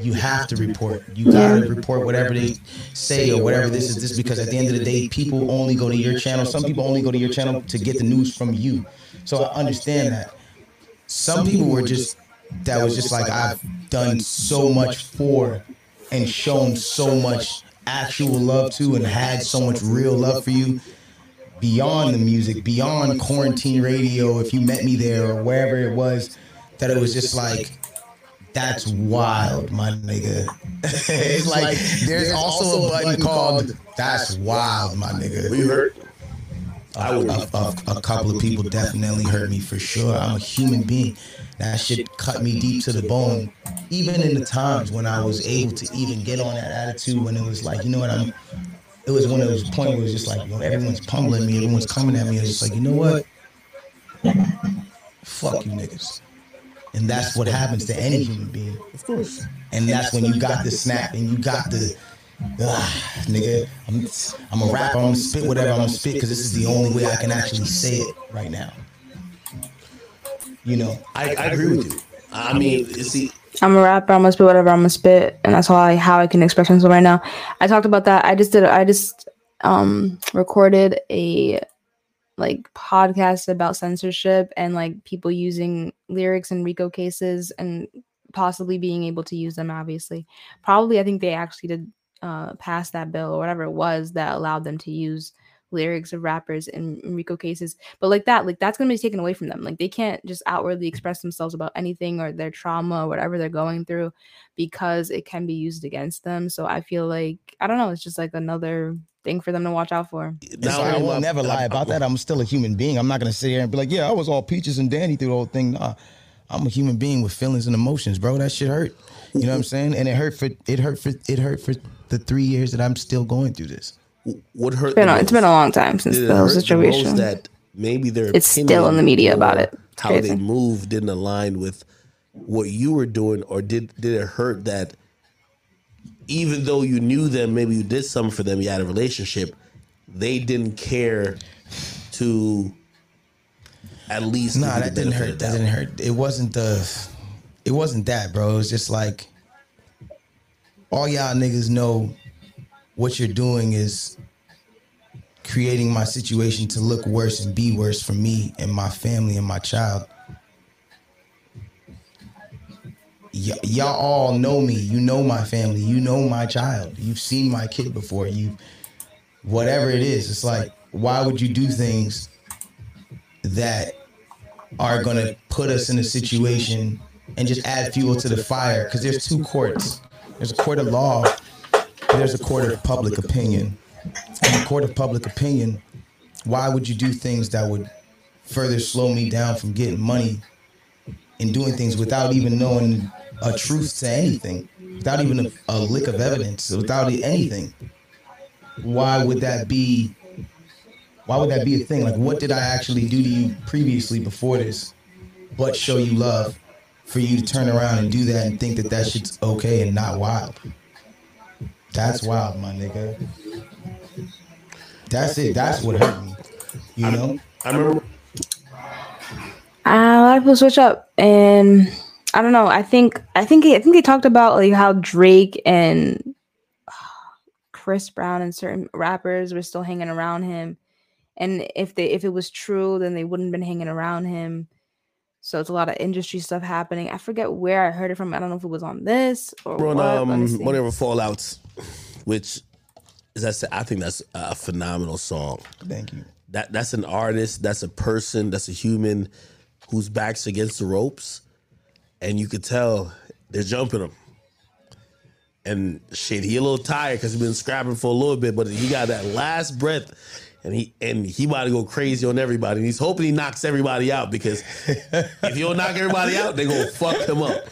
You have to report. You gotta report whatever they say or whatever this is this because at the end of the day, people only go to your channel. Some people only go to your channel to get the news from you. So I understand that. Some people were just that was just like I've done so much for and shown so much actual love to and had so much real love for you beyond the music, beyond quarantine radio, if you met me there or wherever it was, that it was just like, that's wild, my nigga. [laughs] it's like there's also a button called "That's wild, my nigga." We hurt. A, a, a, a couple of people definitely hurt me for sure. I'm a human being. That shit cut me deep to the bone. Even in the times when I was able to even get on that attitude, when it was like, you know what, I'm. It was when it was a point where it was just like, you know, everyone's pummeling me, everyone's coming at me. It's just like, you know what? Fuck you niggas. And that's what happens to any human being. Of course. And that's when you got the snap and you got the, ah, nigga, I'm, I'm a rapper, I'm gonna spit whatever I'm gonna spit because this is the only way I can actually say it right now. You know, I, I agree with you. I mean, you see, I'm a rapper. I'm gonna spit whatever I'm gonna spit, and that's how I how I can express myself right now. I talked about that. I just did. I just um recorded a like podcasts about censorship and like people using lyrics in RICO cases and possibly being able to use them. Obviously, probably I think they actually did uh pass that bill or whatever it was that allowed them to use lyrics of rappers in, in RICO cases. But like that, like that's gonna be taken away from them. Like they can't just outwardly express themselves about anything or their trauma or whatever they're going through because it can be used against them. So I feel like I don't know, it's just like another thing for them to watch out for. And so I will never lie about that. I'm still a human being. I'm not gonna sit here and be like, yeah, I was all peaches and dandy through the whole thing. Nah, I'm a human being with feelings and emotions, bro. That shit hurt. You know what I'm saying? And it hurt for it hurt for it hurt for the three years that I'm still going through this. What hurt? It's been, a, it's been a long time since Did it the whole hurt the situation. that maybe their It's still in the media about it. How crazy. they moved didn't align with what you were doing, or did did it hurt that even though you knew them, maybe you did something for them, you had a relationship, they didn't care to at least. Nah, that didn't hurt. That didn't hurt. It wasn't the. It wasn't that, bro. It was just like all y'all niggas know what you're doing is creating my situation to look worse and be worse for me and my family and my child. Y- y'all all know me. You know my family. You know my child. You've seen my kid before. You, whatever it is, it's like, why would you do things that are going to put us in a situation and just add fuel to the fire? Because there's two courts. There's a court of law. There's a court of public opinion. In the court of public opinion, why would you do things that would further slow me down from getting money and doing things without even knowing a truth to anything, without even a, a lick of evidence, without anything? Why would that be? Why would that be a thing? Like, what did I actually do to you previously before this, but show you love, for you to turn around and do that and think that that shit's okay and not wild? That's wild, my nigga. That's it. That's what hurt me. You know. I remember. Uh, a lot of people switch up, and I don't know. I think I think I think they talked about like how Drake and Chris Brown and certain rappers were still hanging around him, and if they if it was true, then they wouldn't have been hanging around him. So it's a lot of industry stuff happening. I forget where I heard it from. I don't know if it was on this or We're on what. um, Let one of our fallouts, which is that's I think that's a phenomenal song. Thank you. That that's an artist, that's a person, that's a human whose backs against the ropes, and you could tell they're jumping him. And shit, he a little tired because he's been scrapping for a little bit, but he got that last breath, and he and he about to go crazy on everybody. And he's hoping he knocks everybody out because if you don't knock everybody out, they gonna fuck him up.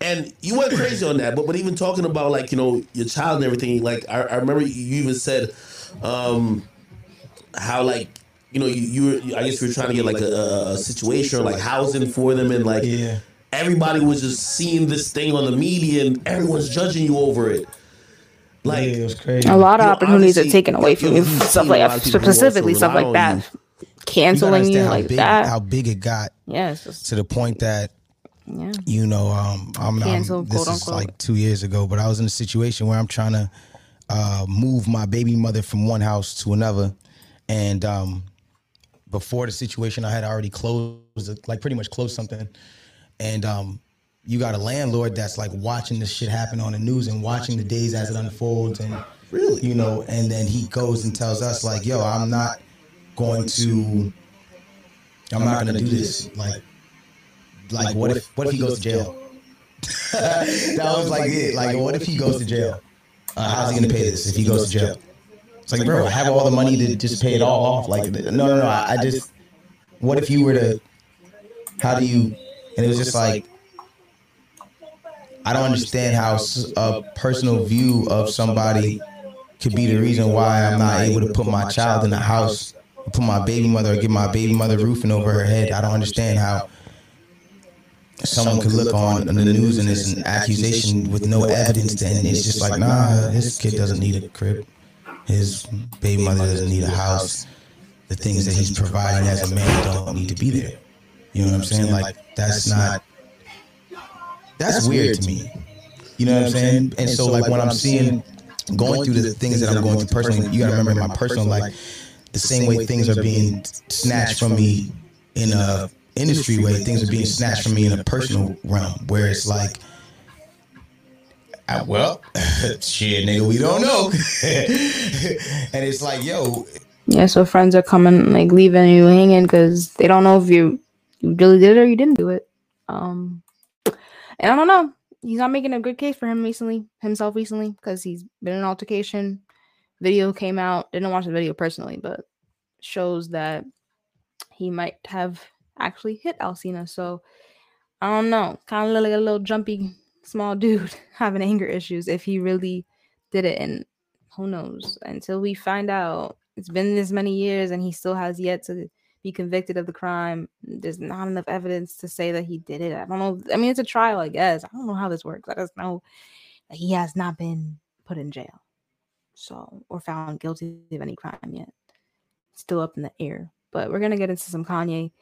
And you went crazy on that, but but even talking about like you know your child and everything, like I, I remember you even said um how like you know you, you were I guess you were trying to get like a, a, situation or like housing for them and like everybody was just seeing this thing on the media and everyone's judging you over it. Like it was crazy. a lot of you know, opportunities are taken away from you, you've stuff like lot of people who also specifically stuff like that, you. canceling you, gotta understand how like big, that. How big it got. Yeah, just- to the point that yeah. you know, um, I'm, I'm this quote, is unquote. like two years ago, but I was in a situation where I'm trying to uh, move my baby mother from one house to another, and um, before the situation, I had already closed, like pretty much closed something, and um, you got a landlord that's like watching this shit happen on the news and watching the days as it unfolds, and really, you know, and then he goes and tells us like, "Yo, I'm not going to, I'm not going to do this," like like what if what if he goes to jail? that was like it. Like what if he goes to jail? Uh, how's he gonna pay this if he goes to jail? It's like, bro, I have all the money to just pay it all off. Like, no, no, no. I, I just, what if you were to, how do you? And it was just like, I don't understand how a personal view of somebody could be the reason why I'm not able to put my child in a house, or put my baby mother, or give my baby mother roofing over her head. I don't understand how someone could look on the news and it's an accusation with no evidence, and it's just like, nah, his kid doesn't need a crib. His baby mother doesn't need a house. The things that he's providing as a man don't need to be there. You know what I'm saying? Like that's not. That's weird to me. You know what I'm saying? And so like when I'm seeing, going through the things that I'm going through personally, you gotta remember in my personal life, the same way things are being snatched from me in a industry way, things are being snatched from me in a personal realm, where it's like, [laughs] I, well, [laughs] shit, nigga, we don't know. [laughs] and it's like, yo, Yeah, so friends are coming, like leaving you hanging because they don't know if you, you really did it or you didn't do it. Um, and I don't know. He's not making a good case for him recently, himself recently, because he's been in an altercation. Video came out. Didn't watch the video personally, but shows that he might have actually hit Alsina. So I don't know. Kind of like a little jumpy small dude [laughs] having anger issues if he really did it. And who knows? Until we find out, it's been this many years and he still has yet to be convicted of the crime. There's not enough evidence to say that he did it. I don't know. I mean, it's a trial, I guess. I don't know how this works. I just know he has not been put in jail. So, or found guilty of any crime yet. Still up in the air. But we're gonna get into some Kanye.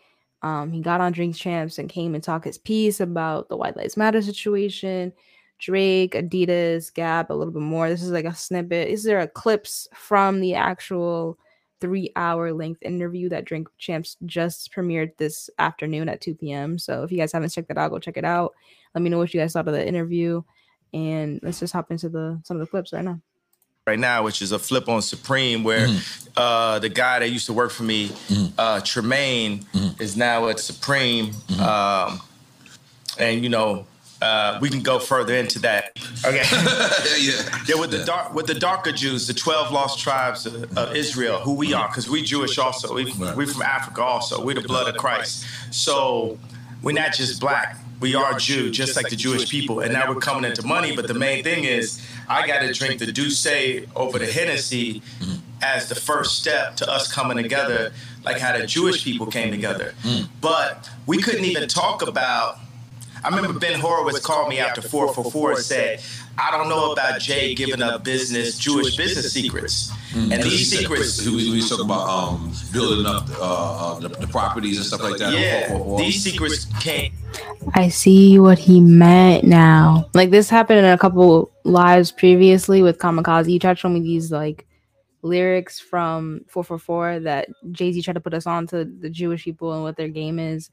Um, he got on Drinks Champs and came and talked his piece about the White Lives Matter situation. Drake, Adidas, Gap, a little bit more. This is like a snippet. Is there a clips from the actual three hour length interview that Drink Champs just premiered this afternoon at 2 p.m. So if you guys haven't checked that out, go check it out. Let me know what you guys thought of the interview. And let's just hop into the some of the clips right now. right now, which is a flip on Supreme, where uh, the guy that used to work for me, uh, Tremaine, is now at Supreme. Um, and you know, uh, we can go further into that. Okay. [laughs] yeah. Yeah. With the dark, with the darker Jews, the twelve lost tribes of, of Israel, who we are, because we Jewish also. We we from Africa also. We're the blood of Christ. So we're not just black. We are Jew, just like the Jewish people. And now we're coming into money. But the main thing is, I got to drink the D'USSÉ over the Hennessy as the first step to us coming together, like how the Jewish people came together. But we couldn't even talk about. I remember Ben Horowitz called me after 444 and said, I don't know about Jay giving up business, Jewish business secrets. Mm, And 'cause these he said- secrets, We, we talk about um, building up uh, uh, the, the properties and stuff like that. yeah, these secrets came. I see what he meant now. Like this happened in a couple lives previously with Kamikaze. You tried to show me these like lyrics from 444 that Jay Z tried to put us on to the Jewish people and what their game is.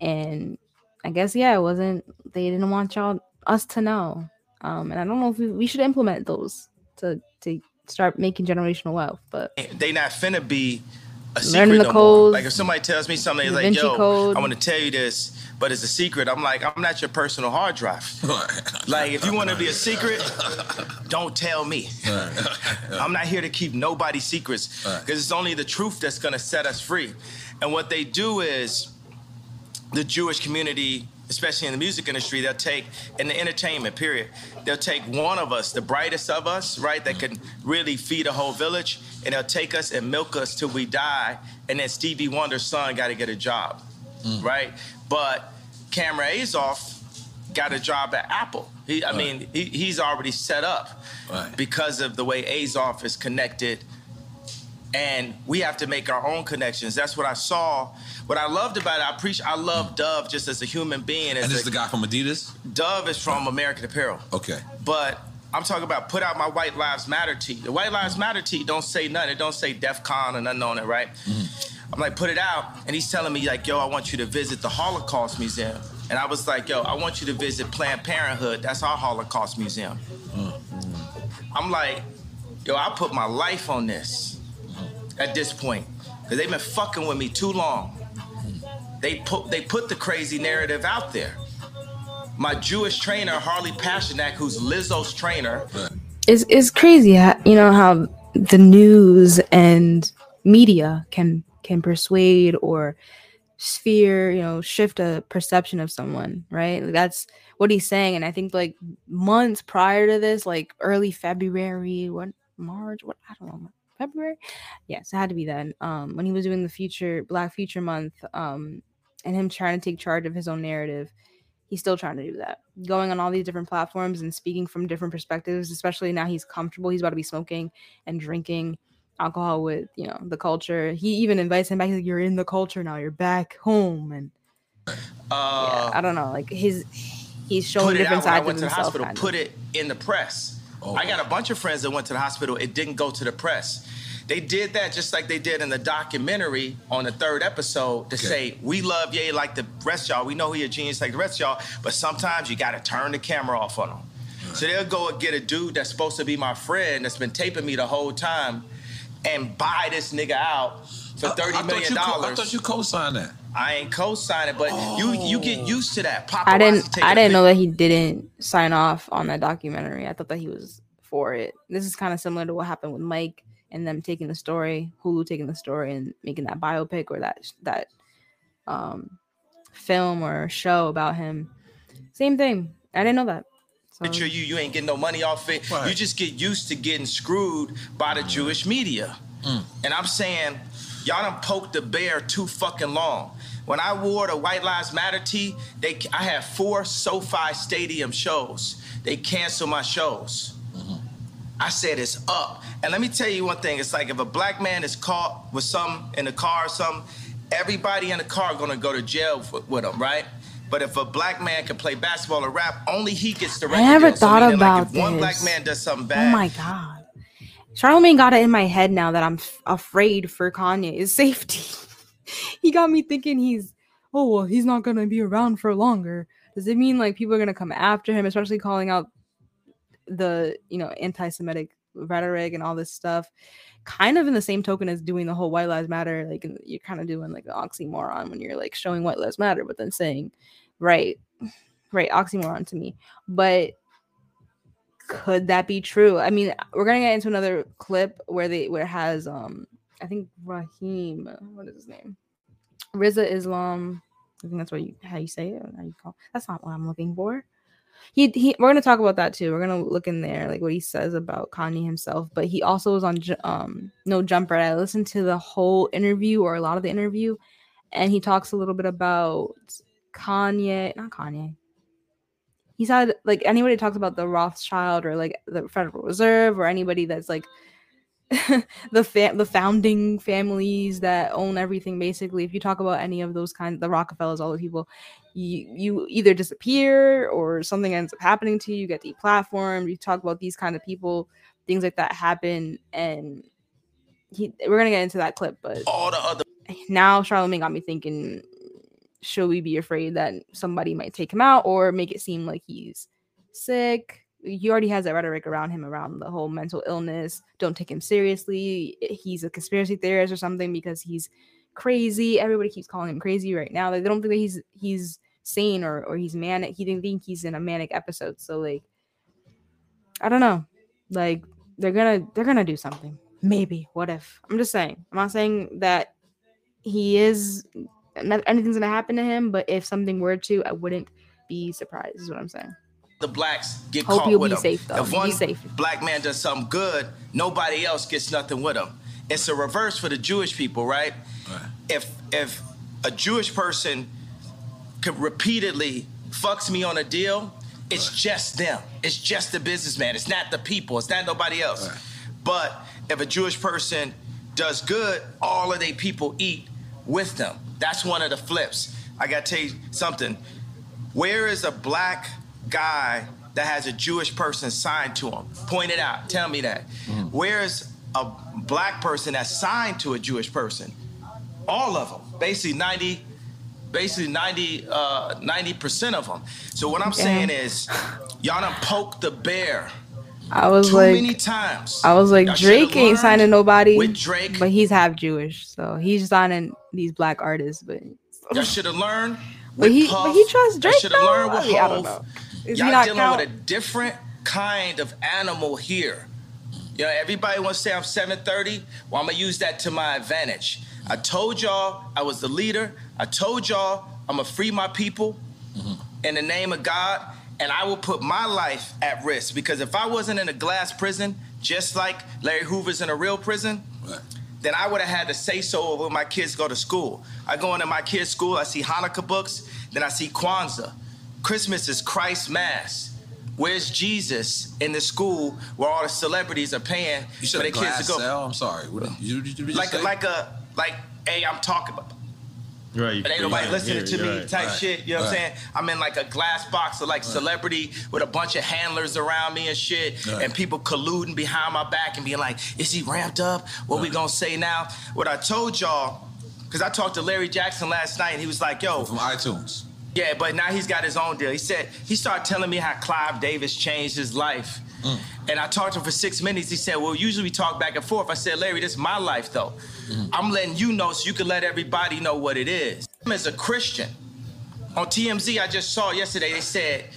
And I guess yeah, it wasn't they didn't want y'all us to know. Um, and I don't know if we, we should implement those to to start making generational wealth, but they not finna be a secret the no more. codes, Like if somebody tells me something, Da like, Vinci "Yo, Code. I want to tell you this, but it's a secret." I'm like, "I'm not your personal hard drive." [laughs] like if you want to be a secret, don't tell me. I'm not here to keep nobody's secrets because it's only the truth that's gonna set us free. And what they do is the Jewish community, especially in the music industry, they'll take in the entertainment period, they'll take one of us, the brightest of us, right, that can really feed a whole village, and they'll take us and milk us till we die, and then Stevie Wonder's son got to get a job, mm. right? But Cameron Azoff got a job at Apple. He, I mean, he, he's already set up because of the way Azoff is connected and we have to make our own connections. That's what I saw. What I loved about it, I appreciate. I love Dov just as a human being. As And this a- is the guy from Adidas. Dov is from American Apparel, Okay. but I'm talking about put out my White Lives Matter tee. The White Lives Matter tee don't say nothing. It don't say DEF CON or nothing on it, right? Mm-hmm. I'm like, put it out, and he's telling me like, yo, I want you to visit the Holocaust Museum, and I was like, yo, I want you to visit Planned Parenthood. That's our Holocaust Museum. Uh, mm. I'm like, yo, I put my life on this at this point because they've been fucking with me too long. They put they put the crazy narrative out there. My Jewish trainer Harley Pasternak, who's Lizzo's trainer, is it's crazy you know how the news and media can can persuade or sphere you know shift a perception of someone right? That's what he's saying. And i think like months prior to this like early february what march what i don't know february yes it had to be then um when he was doing the future black future month um and him trying to take charge of his own narrative he's still trying to do that going on all these different platforms and speaking from different perspectives especially now he's comfortable he's about to be smoking and drinking alcohol with you know the culture he even invites him back he's like you're in the culture now you're back home and uh, i don't know like his he's showing put it different out when I sides of went to the himself hospital. Put it in the press. I got a bunch of friends that went to the hospital. It didn't go to the press. They did that just like they did in the documentary on the third episode to say, we love Ye like the rest of y'all. We know he a genius like the rest of y'all, but sometimes you got to turn the camera off on him. So they'll go and get a dude that's supposed to be my friend that's been taping me the whole time and buy this nigga out for I- I thirty thought million you co- I thought you co-signed that. I ain't co-signing, but you you get used to that. Paparazzi i didn't i didn't know that he didn't sign off on that documentary. I thought that he was for it. This is kind of similar to what happened with mike and them taking the story hulu taking the story and making that biopic or that that um film or show about him. Same thing. I didn't know that. Picture you, you ain't getting no money off it. You just get used to getting screwed by the Jewish media. And I'm saying, y'all done poked the bear too fucking long. When I wore the White Lives Matter tee, they I had four SoFi Stadium shows. They canceled my shows. Mm-hmm. I said it's up. And let me tell you one thing. It's like if a black man is caught with some in the car or something, everybody in the car gonna go to jail for, with him, right? But if a black man can play basketball or rap, only he gets the I never deal. So thought meaning, about like, if one black this. man does something bad. oh my god charlamagne got it in my head now that i'm f- afraid for kanye's [laughs] safety [laughs] he got me thinking he's oh well he's not gonna be around for longer. Does it mean like people are gonna come after him especially calling out the you know anti-semitic rhetoric and all this stuff? Kind of in the same token as doing the whole white lives matter like you're kind of doing like an oxymoron when you're like showing white lives matter but then saying right right oxymoron to me. But could that be true? I mean we're gonna get into another clip where they where it has um i think raheem what is his name? Rizza islam. I think that's what you how you say it how you call that's not what i'm looking for. He, he we're gonna talk about that too. We're gonna look in there like what he says about kanye himself but he also was on um no jumper i listened to the whole interview or a lot of the interview and he talks a little bit about kanye not kanye. He's had like anybody talks about the Rothschild or like the Federal Reserve or anybody that's like [laughs] the fa- the founding families that own everything basically. If you talk about any of those kinds the rockefellers all the people you you either disappear or something ends up happening to you you get deplatformed you talk about these kind of people things like that happen and he we're gonna get into that clip but all the other now charlamagne got me thinking should we be afraid that somebody might take him out or make it seem like he's sick he already has that rhetoric around him around the whole mental illness. Don't take him seriously. He's a conspiracy theorist or something because he's crazy. Everybody keeps calling him crazy right now. They don't think that he's he's sane or or he's manic. He didn't think he's in a manic episode. So like, I don't know. Like they're gonna they're gonna do something. Maybe. What if? I'm just saying. I'm not saying that he is anything's gonna happen to him. But if something were to, I wouldn't be surprised. Is what I'm saying the blacks get Hope caught you'll with be them. safe, though. If Be one safe. black man does something good, nobody else gets nothing with him. It's a reverse for the Jewish people, right? If if a Jewish person could repeatedly fucks me on a deal, it's just them. It's just the businessman. It's not the people. It's not nobody else. But if a Jewish person does good, all of their people eat with them. That's one of the flips. I gotta tell you something. Where is a black guy that has a Jewish person signed to him? Point it out. Tell me that. Where is a black person that's signed to a Jewish person? All of them. Basically 90, basically 90, uh, 90% of them. So what I'm saying is, y'all done poked the bear I was too like, many times. I was like, Y'all Drake ain't signing nobody, with Drake. but he's half Jewish, so he's signing these black artists. But Y'all should have learned. But he- Puff. but he trusts Drake, Y'all should have though? learned with I mean, I don't know. Is Y'all not dealing count- with a different kind of animal here. You know, everybody wants to say I'm 730. Well, I'm gonna use that to my advantage. I told y'all I was the leader. I told y'all I'm gonna free my people mm-hmm. in the name of God, and I will put my life at risk because if I wasn't in a glass prison, just like Larry Hoover's in a real prison, then I would have had to say so when my kids go to school. I go into my kids' school, I see Hanukkah books, then I see Kwanzaa. Christmas is Christ's Mass. Where's Jesus in the school where all the celebrities are paying You for their kids to go? cell? I'm sorry. What did you, did you just Like say? a, like a like, hey, I'm talking about. Right. But ain't nobody listening to me type shit. You know what I'm saying? I'm in like a glass box of like celebrity with a bunch of handlers around me and shit, Right. and people colluding behind my back and being like, "Is he ramped up? What we gonna say now?" What I told y'all, because I talked to Larry Jackson last night, and he was like, "Yo, from iTunes." Yeah, but now he's got his own deal. He said he started telling me how Clive Davis changed his life. Mm. And I talked to him for six minutes. He said, Well, usually we talk back and forth. I said, Larry, this is my life, though. Mm. I'm letting you know so you can let everybody know what it is. As a Christian. On TMZ, I just saw yesterday, they said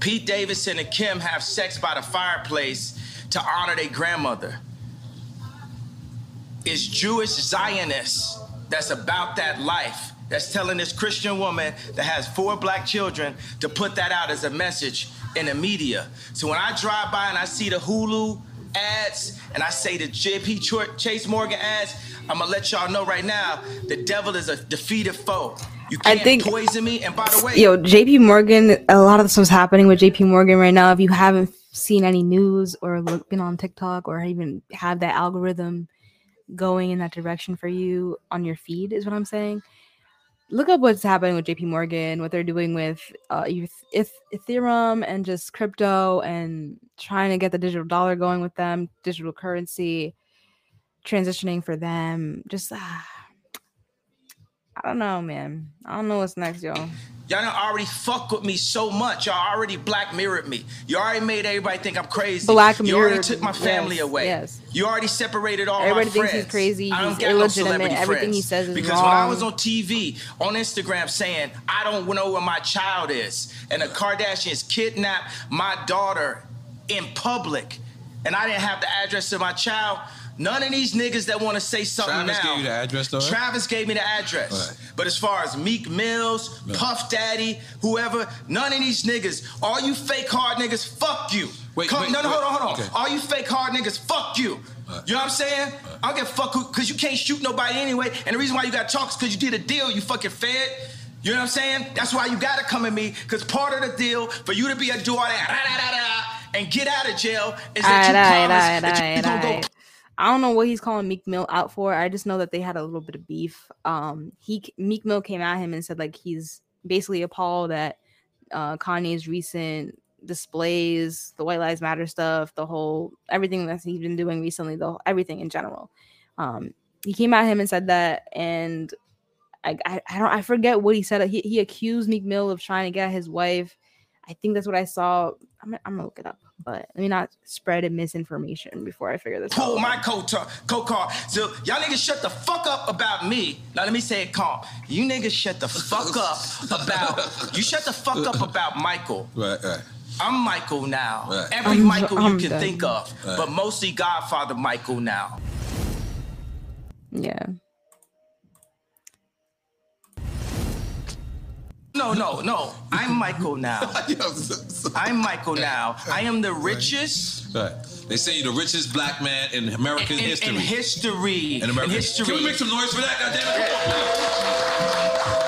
Pete Davidson and Kim have sex by the fireplace to honor their grandmother. It's Jewish Zionists that's about that life. That's telling this Christian woman that has four black children to put that out as a message in the media. So when I drive by and I see the Hulu ads and I say the JP Chase Morgan ads, I'm gonna let y'all know right now the devil is a defeated foe. You I can't think- poison me. And by the way, Yo, JP Morgan, a lot of this was happening with JP Morgan right now. If you haven't seen any news or look, been on TikTok or even have that algorithm going in that direction for you on your feed, is what I'm saying. Look up what's happening with JP Morgan, what they're doing with uh, Eth- Eth- Ethereum and just crypto and trying to get the digital dollar going with them, digital currency, transitioning for them. Just, ah, [sighs] I don't know, man. I don't know what's next, y'all. Y'all done already fuck with me so much. Y'all already black mirrored me. You already made everybody think I'm crazy. Black mirrored. You already took my family yes, away. yes. You already separated all Everybody my thinks he's crazy, I don't he's no illegitimate, celebrity everything he says is because when I was on TV, on Instagram, saying I don't know where my child is, and the Kardashians kidnapped my daughter in public, and I didn't have the address of my child. None of these niggas that want to say something Travis now. gave you the address, though. Travis gave me the address. But as far as Meek Mills, Puff Daddy, whoever, none of these niggas, all you fake hard niggas, fuck you. Wait, Come, wait, no, no, wait. hold on, hold on. Okay. All you fake hard niggas, fuck you. You know what I'm saying? I don't give a fuck who, cause you can't shoot nobody anyway. And the reason why you got talk is cause you did a deal, you fucking fed. You know what I'm saying? That's why you gotta come at me, because part of the deal for you to be a do all that and get out of jail is that you promise that you alright, gonna go alright. I don't know what he's calling Meek Mill out for. I just know that they had a little bit of beef. Um, he Meek Mill came at him and said like he's basically appalled at uh, Kanye's recent displays, the White Lives Matter stuff, the whole everything that he's been doing recently, the everything in general. Um, he came at him and said that, and I, I, I don't I forget what he said. He, he accused Meek Mill of trying to get his wife. I think that's what I saw. I'm, I'm gonna look it up, but let me not spread a misinformation before I figure this pull out. Pull my coat coat car. So y'all niggas shut the fuck up about me. Now let me say it calm. You niggas shut the fuck [laughs] up about you shut the fuck up about Michael. Right, right. I'm Michael now. Right. Every I'm- Michael you I'm can done. think of, Right. but mostly Godfather Michael now. Yeah. No, no, no. I'm Michael now. [laughs] I'm Michael now. I am the richest Right. They say you're the richest black man in American in, history. in history. In American history. Can we make some noise for that? Goddamn it!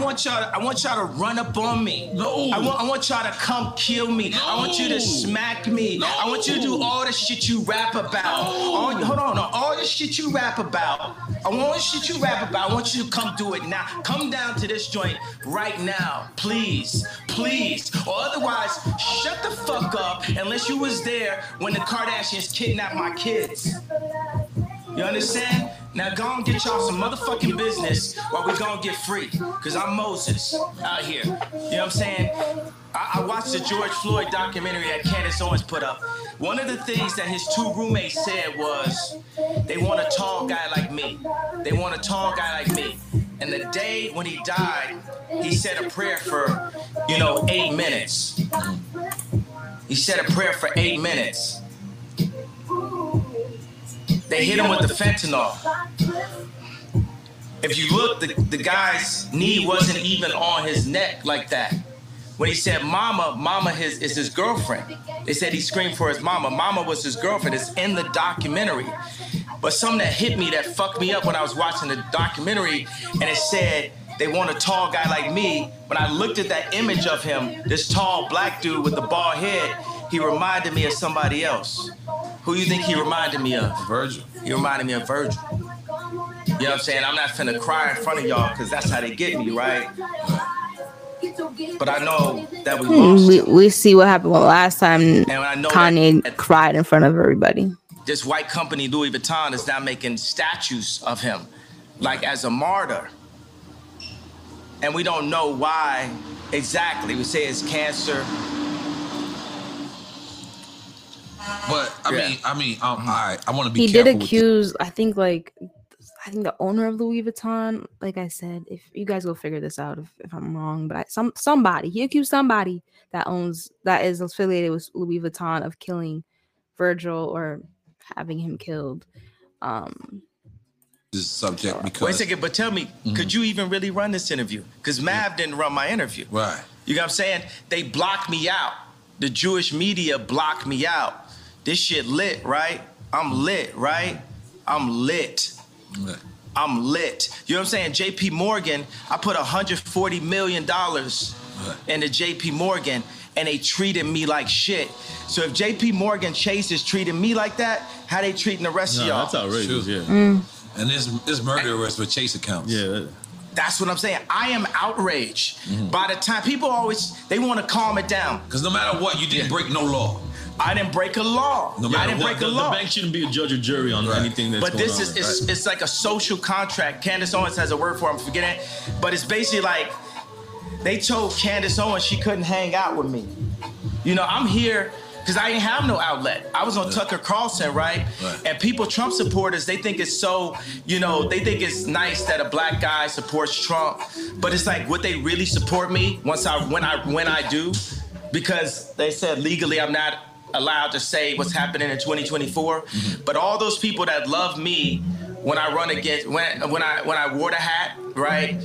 I want y'all. To, I want y'all to run up on me. No. I want. I want y'all to come kill me. No. I want you to smack me. No. I want you to do all the shit you rap about. All, hold on. no, All the shit you rap about. I want all the shit you rap about. I want you to come do it now. Come down to this joint right now, please, please. Or otherwise, shut the fuck up unless you was there when the Kardashians kidnapped my kids. You understand? Now go and get y'all some motherfucking business while we gonna get free. Cause I'm Moses out here. You know what I'm saying? I, I watched the George Floyd documentary that Candace Owens put up. One of the things that his two roommates said was, they want a tall guy like me. They want a tall guy like me. And the day when he died, he said a prayer for, you know, eight minutes. He said a prayer for eight minutes. They hit him with the fentanyl. If you look, the, the guy's knee wasn't even on his neck like that. When he said mama, mama his, is his girlfriend. They said he screamed for his mama. Mama was his girlfriend. It's in the documentary. But something that hit me that fucked me up when I was watching the documentary, and it said they want a tall guy like me. When I looked at that image of him, this tall black dude with the bald head, he reminded me of somebody else. Who you think he reminded me of? Virgil. He reminded me of Virgil. You know what I'm saying? I'm not finna cry in front of y'all because that's how they get me, right? But I know that we hmm, lost. We, we see what happened well, last time And I know Kanye cried in front of everybody. This white company, Louis Vuitton, is now making statues of him, like as a martyr. And we don't know why exactly. We say it's cancer. But I mean, I mean, um, all right. I want to be He did accuse, I think, like, I think the owner of Louis Vuitton. Like I said, if you guys go figure this out, if, if I'm wrong, but I, some somebody he accused somebody that owns that is affiliated with Louis Vuitton of killing Virgil or having him killed. Um, this subject Wait a second, but tell me, could you even really run this interview? Because Mav didn't run my interview. Right. You know what I'm saying? They blocked me out. The Jewish media blocked me out. This shit lit, right? I'm lit, right? I'm lit. I'm lit. You know what I'm saying? JP Morgan, I put 140 million dollars into JP Morgan and they treated me like shit. So if JP Morgan Chase is treating me like that, how they treating the rest No, of y'all? that's outrageous, yeah. Mm. And there's murder murderers with Chase accounts. Yeah. That's what I'm saying. I am outraged. By the time people always they want to calm it down. Because no matter what, you didn't break no law. I didn't break a law. No I didn't what, break the, a law. the bank shouldn't be a judge or jury on anything that's but this on. is it's, it's like a social contract. Candace Owens has a word for it, I'm forgetting. But it's basically like they told Candace Owens she couldn't hang out with me. You know, I'm here because I didn't have no outlet. I was on Tucker Carlson, right? Right. And people, Trump supporters, they think it's so, you know, they think it's nice that a black guy supports Trump. But it's like, would they really support me once I when I when I do? Because they said legally I'm not allowed to say what's happening in 2024. Mm-hmm. But all those people that love me when I run against when when I when I wore the hat, right?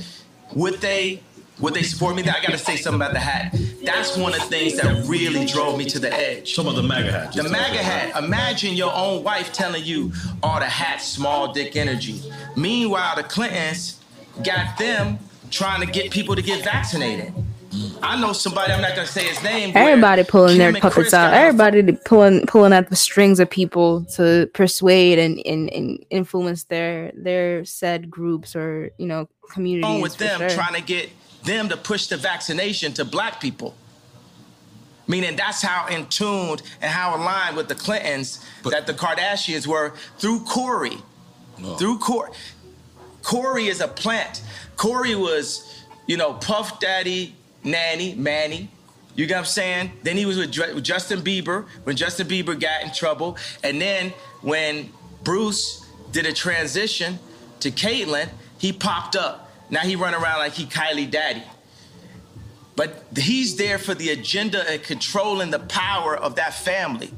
Would they would they support me? I gotta say something about the hat. That's one of the things that really drove me to the edge. Some of the MAGA hat. The MAGA hat. Imagine your own wife telling you, "Oh, the hat, small dick energy." Meanwhile, the Clintons, got them trying to get people to get vaccinated. I know somebody. I'm not gonna say his name. Everybody pulling their Kim and puppets out. got Everybody pulling pulling at the strings of people to persuade and, and, and influence their their said groups or you know communities. on with them sure. trying to get them to push the vaccination to black people. Meaning that's how in tuned and how aligned with the Clintons but, that the Kardashians were through Corey. Through Corey. Corey is a plant. Corey was, you know, Puff Daddy, Nanny, Manny. You get what I'm saying? Then he was with, with Justin Bieber when Justin Bieber got in trouble. And then when Bruce did a transition to Caitlyn, he popped up. Now he run around like he Kylie Daddy. But he's there for the agenda and controlling the power of that family.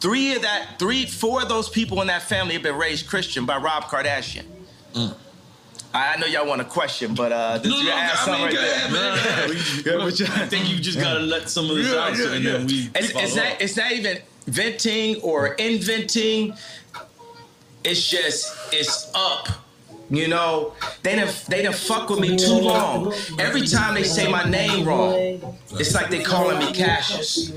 Three of that, three, four of those people in that family have been raised Christian by Rob Kardashian. I I know y'all want a question, but uh, did No, you no, ask I something mean, right [laughs] yeah, there? yeah, yeah. I think you just gotta let some of this out, so- and then we It's, it's not. It's not even venting or inventing. It's just it's up. You know, they didn't they didn't fuck with me too long. Every time they say my name wrong, it's like they calling me Cassius.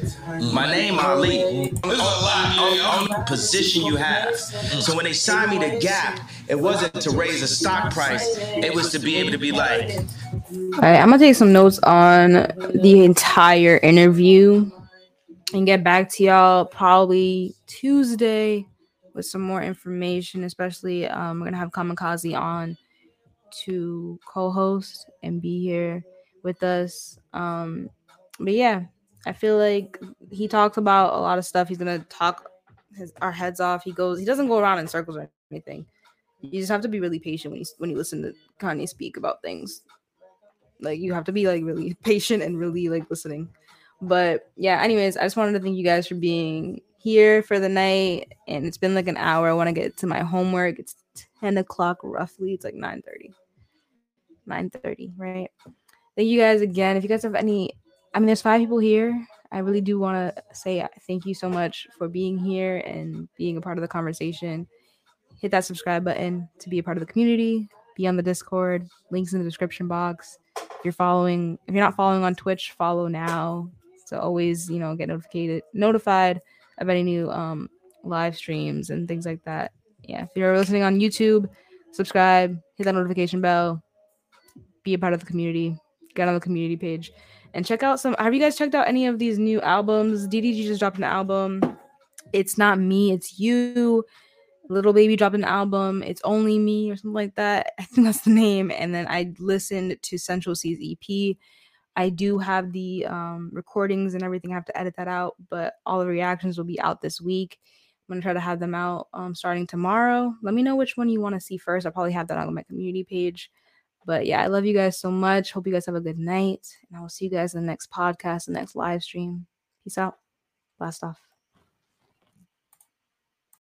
My name Ali. On, on- on the position you have. So when they signed me to Gap, it wasn't to raise the stock price. It was to be able to be like, All right, I'm gonna take some notes on the entire interview and get back to y'all probably Tuesday with some more information. Especially, um, we're gonna have Kamikaze on to co-host and be here with us. Um, but yeah, I feel like he talks about a lot of stuff. He's gonna talk his our heads off. He goes, he doesn't go around in circles or anything. You just have to be really patient when you when you listen to Kanye speak about things like you have to be like really [laughs] patient and really like listening but yeah anyways i just wanted to thank you guys for being here for the night and it's been like an hour. I want to get to my homework. It's 10 o'clock roughly. It's like 9 30 9 30 right? Thank you guys again. If you guys have any i mean there's five people here. I really do want to say uh, thank you so much for being here and being a part of the conversation. Hit that subscribe button to be a part of the community. Be on the discord. Links in the description box. If you're following if you're not following on twitch follow now. So always you know get notified notified of any new um live streams and things like that yeah if you're listening on youtube subscribe hit that notification bell be a part of the community get on the community page and check out some have you guys checked out any of these new albums ddg just dropped an album it's not me it's you Lil Baby dropped an album. It's only me or something like that. [laughs] I think that's the name. And then I listened to Central Cee's EP. I do have the um, recordings and everything. I have to edit that out, but all the reactions will be out this week. I'm gonna try to have them out um, starting tomorrow. Let me know which one you want to see first. I'll probably have that on my community page. But yeah, I love you guys so much. Hope you guys have a good night, and I will see you guys in the next podcast, the next live stream. Peace out. Blast off.